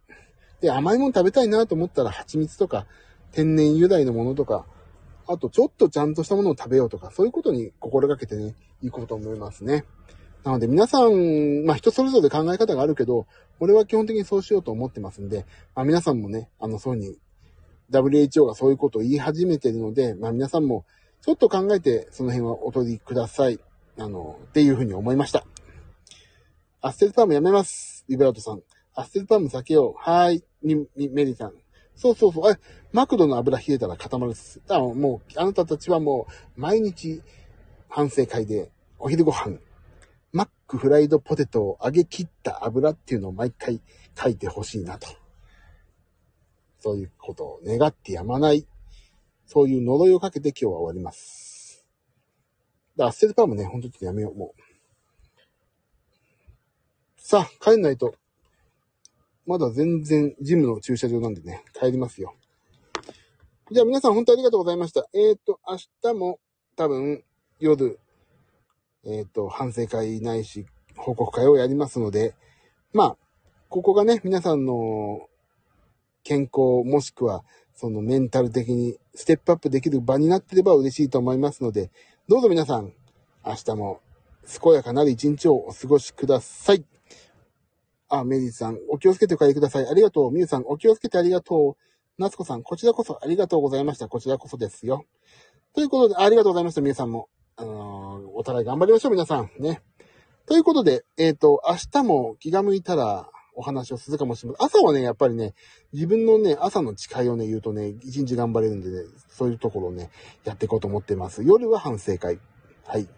で、甘いもの食べたいなと思ったら蜂蜜とか、天然由来のものとか、あとちょっとちゃんとしたものを食べようとか、そういうことに心がけてね、行こうと思いますね。なので皆さん、まあ人それぞれ考え方があるけど、俺は基本的にそうしようと思ってますんで、まあ皆さんもね、あの、そういうふうに WHO がそういうことを言い始めてるので、まあ皆さんもちょっと考えてその辺はお取りください。あの、っていうふうに思いました。アステルパームやめます。リベラートさん。アステルパーム避けよう。はーい。み、み、メリーさん。そうそうそう。え、マクドの油冷えたら固まるっす。だからもう、あなたたちはもう、毎日、反省会で、お昼ご飯、マックフライドポテトを揚げ切った油っていうのを毎回書いてほしいなと。そういうことを願ってやまない。そういう呪いをかけて今日は終わります。で、アッセルパーもね、ほんとちょっとやめよう、もう。さあ、帰んないと。まだ全然ジムの駐車場なんでね、帰りますよ。じゃあ皆さん本当ありがとうございました。えっ、ー、と、明日も多分夜、えっ、ー、と、反省会ないし、報告会をやりますので、まあ、ここがね、皆さんの健康もしくはそのメンタル的にステップアップできる場になってれば嬉しいと思いますので、どうぞ皆さん、明日も健やかなる一日をお過ごしください。あ、メリーさん、お気をつけてお帰りください。ありがとう。ミュウさん、お気をつけてありがとう。夏子さん、こちらこそありがとうございました。こちらこそですよ。ということで、ありがとうございました。皆さんも。あのー、お互い頑張りましょう、皆さん。ね。ということで、えっ、ー、と、明日も気が向いたら、お話をするかもしれません。朝はね、やっぱりね、自分のね、朝の誓いをね、言うとね、一日頑張れるんでね、そういうところをね、やっていこうと思ってます。夜は反省会。はい。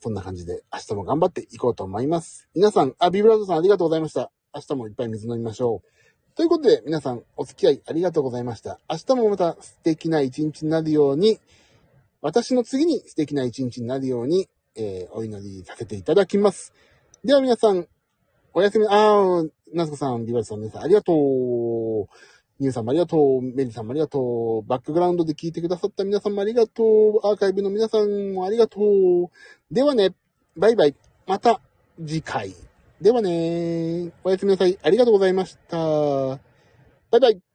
そんな感じで、明日も頑張っていこうと思います。皆さん、あ、ビブラードさんありがとうございました。明日もいっぱい水飲みましょう。ということで、皆さん、お付き合いありがとうございました。明日もまた素敵な一日になるように、私の次に素敵な一日になるように、えーお祈りさせていただきます。では皆さん、おやすみ、あー、なすこさん、ビバルさん、皆さん、ありがとう。ニューさんもありがとう。メリーさんもありがとう。バックグラウンドで聞いてくださった皆さんもありがとう。アーカイブの皆さんもありがとう。ではね、バイバイ。また次回。ではね、おやすみなさい。ありがとうございました。バイバイ。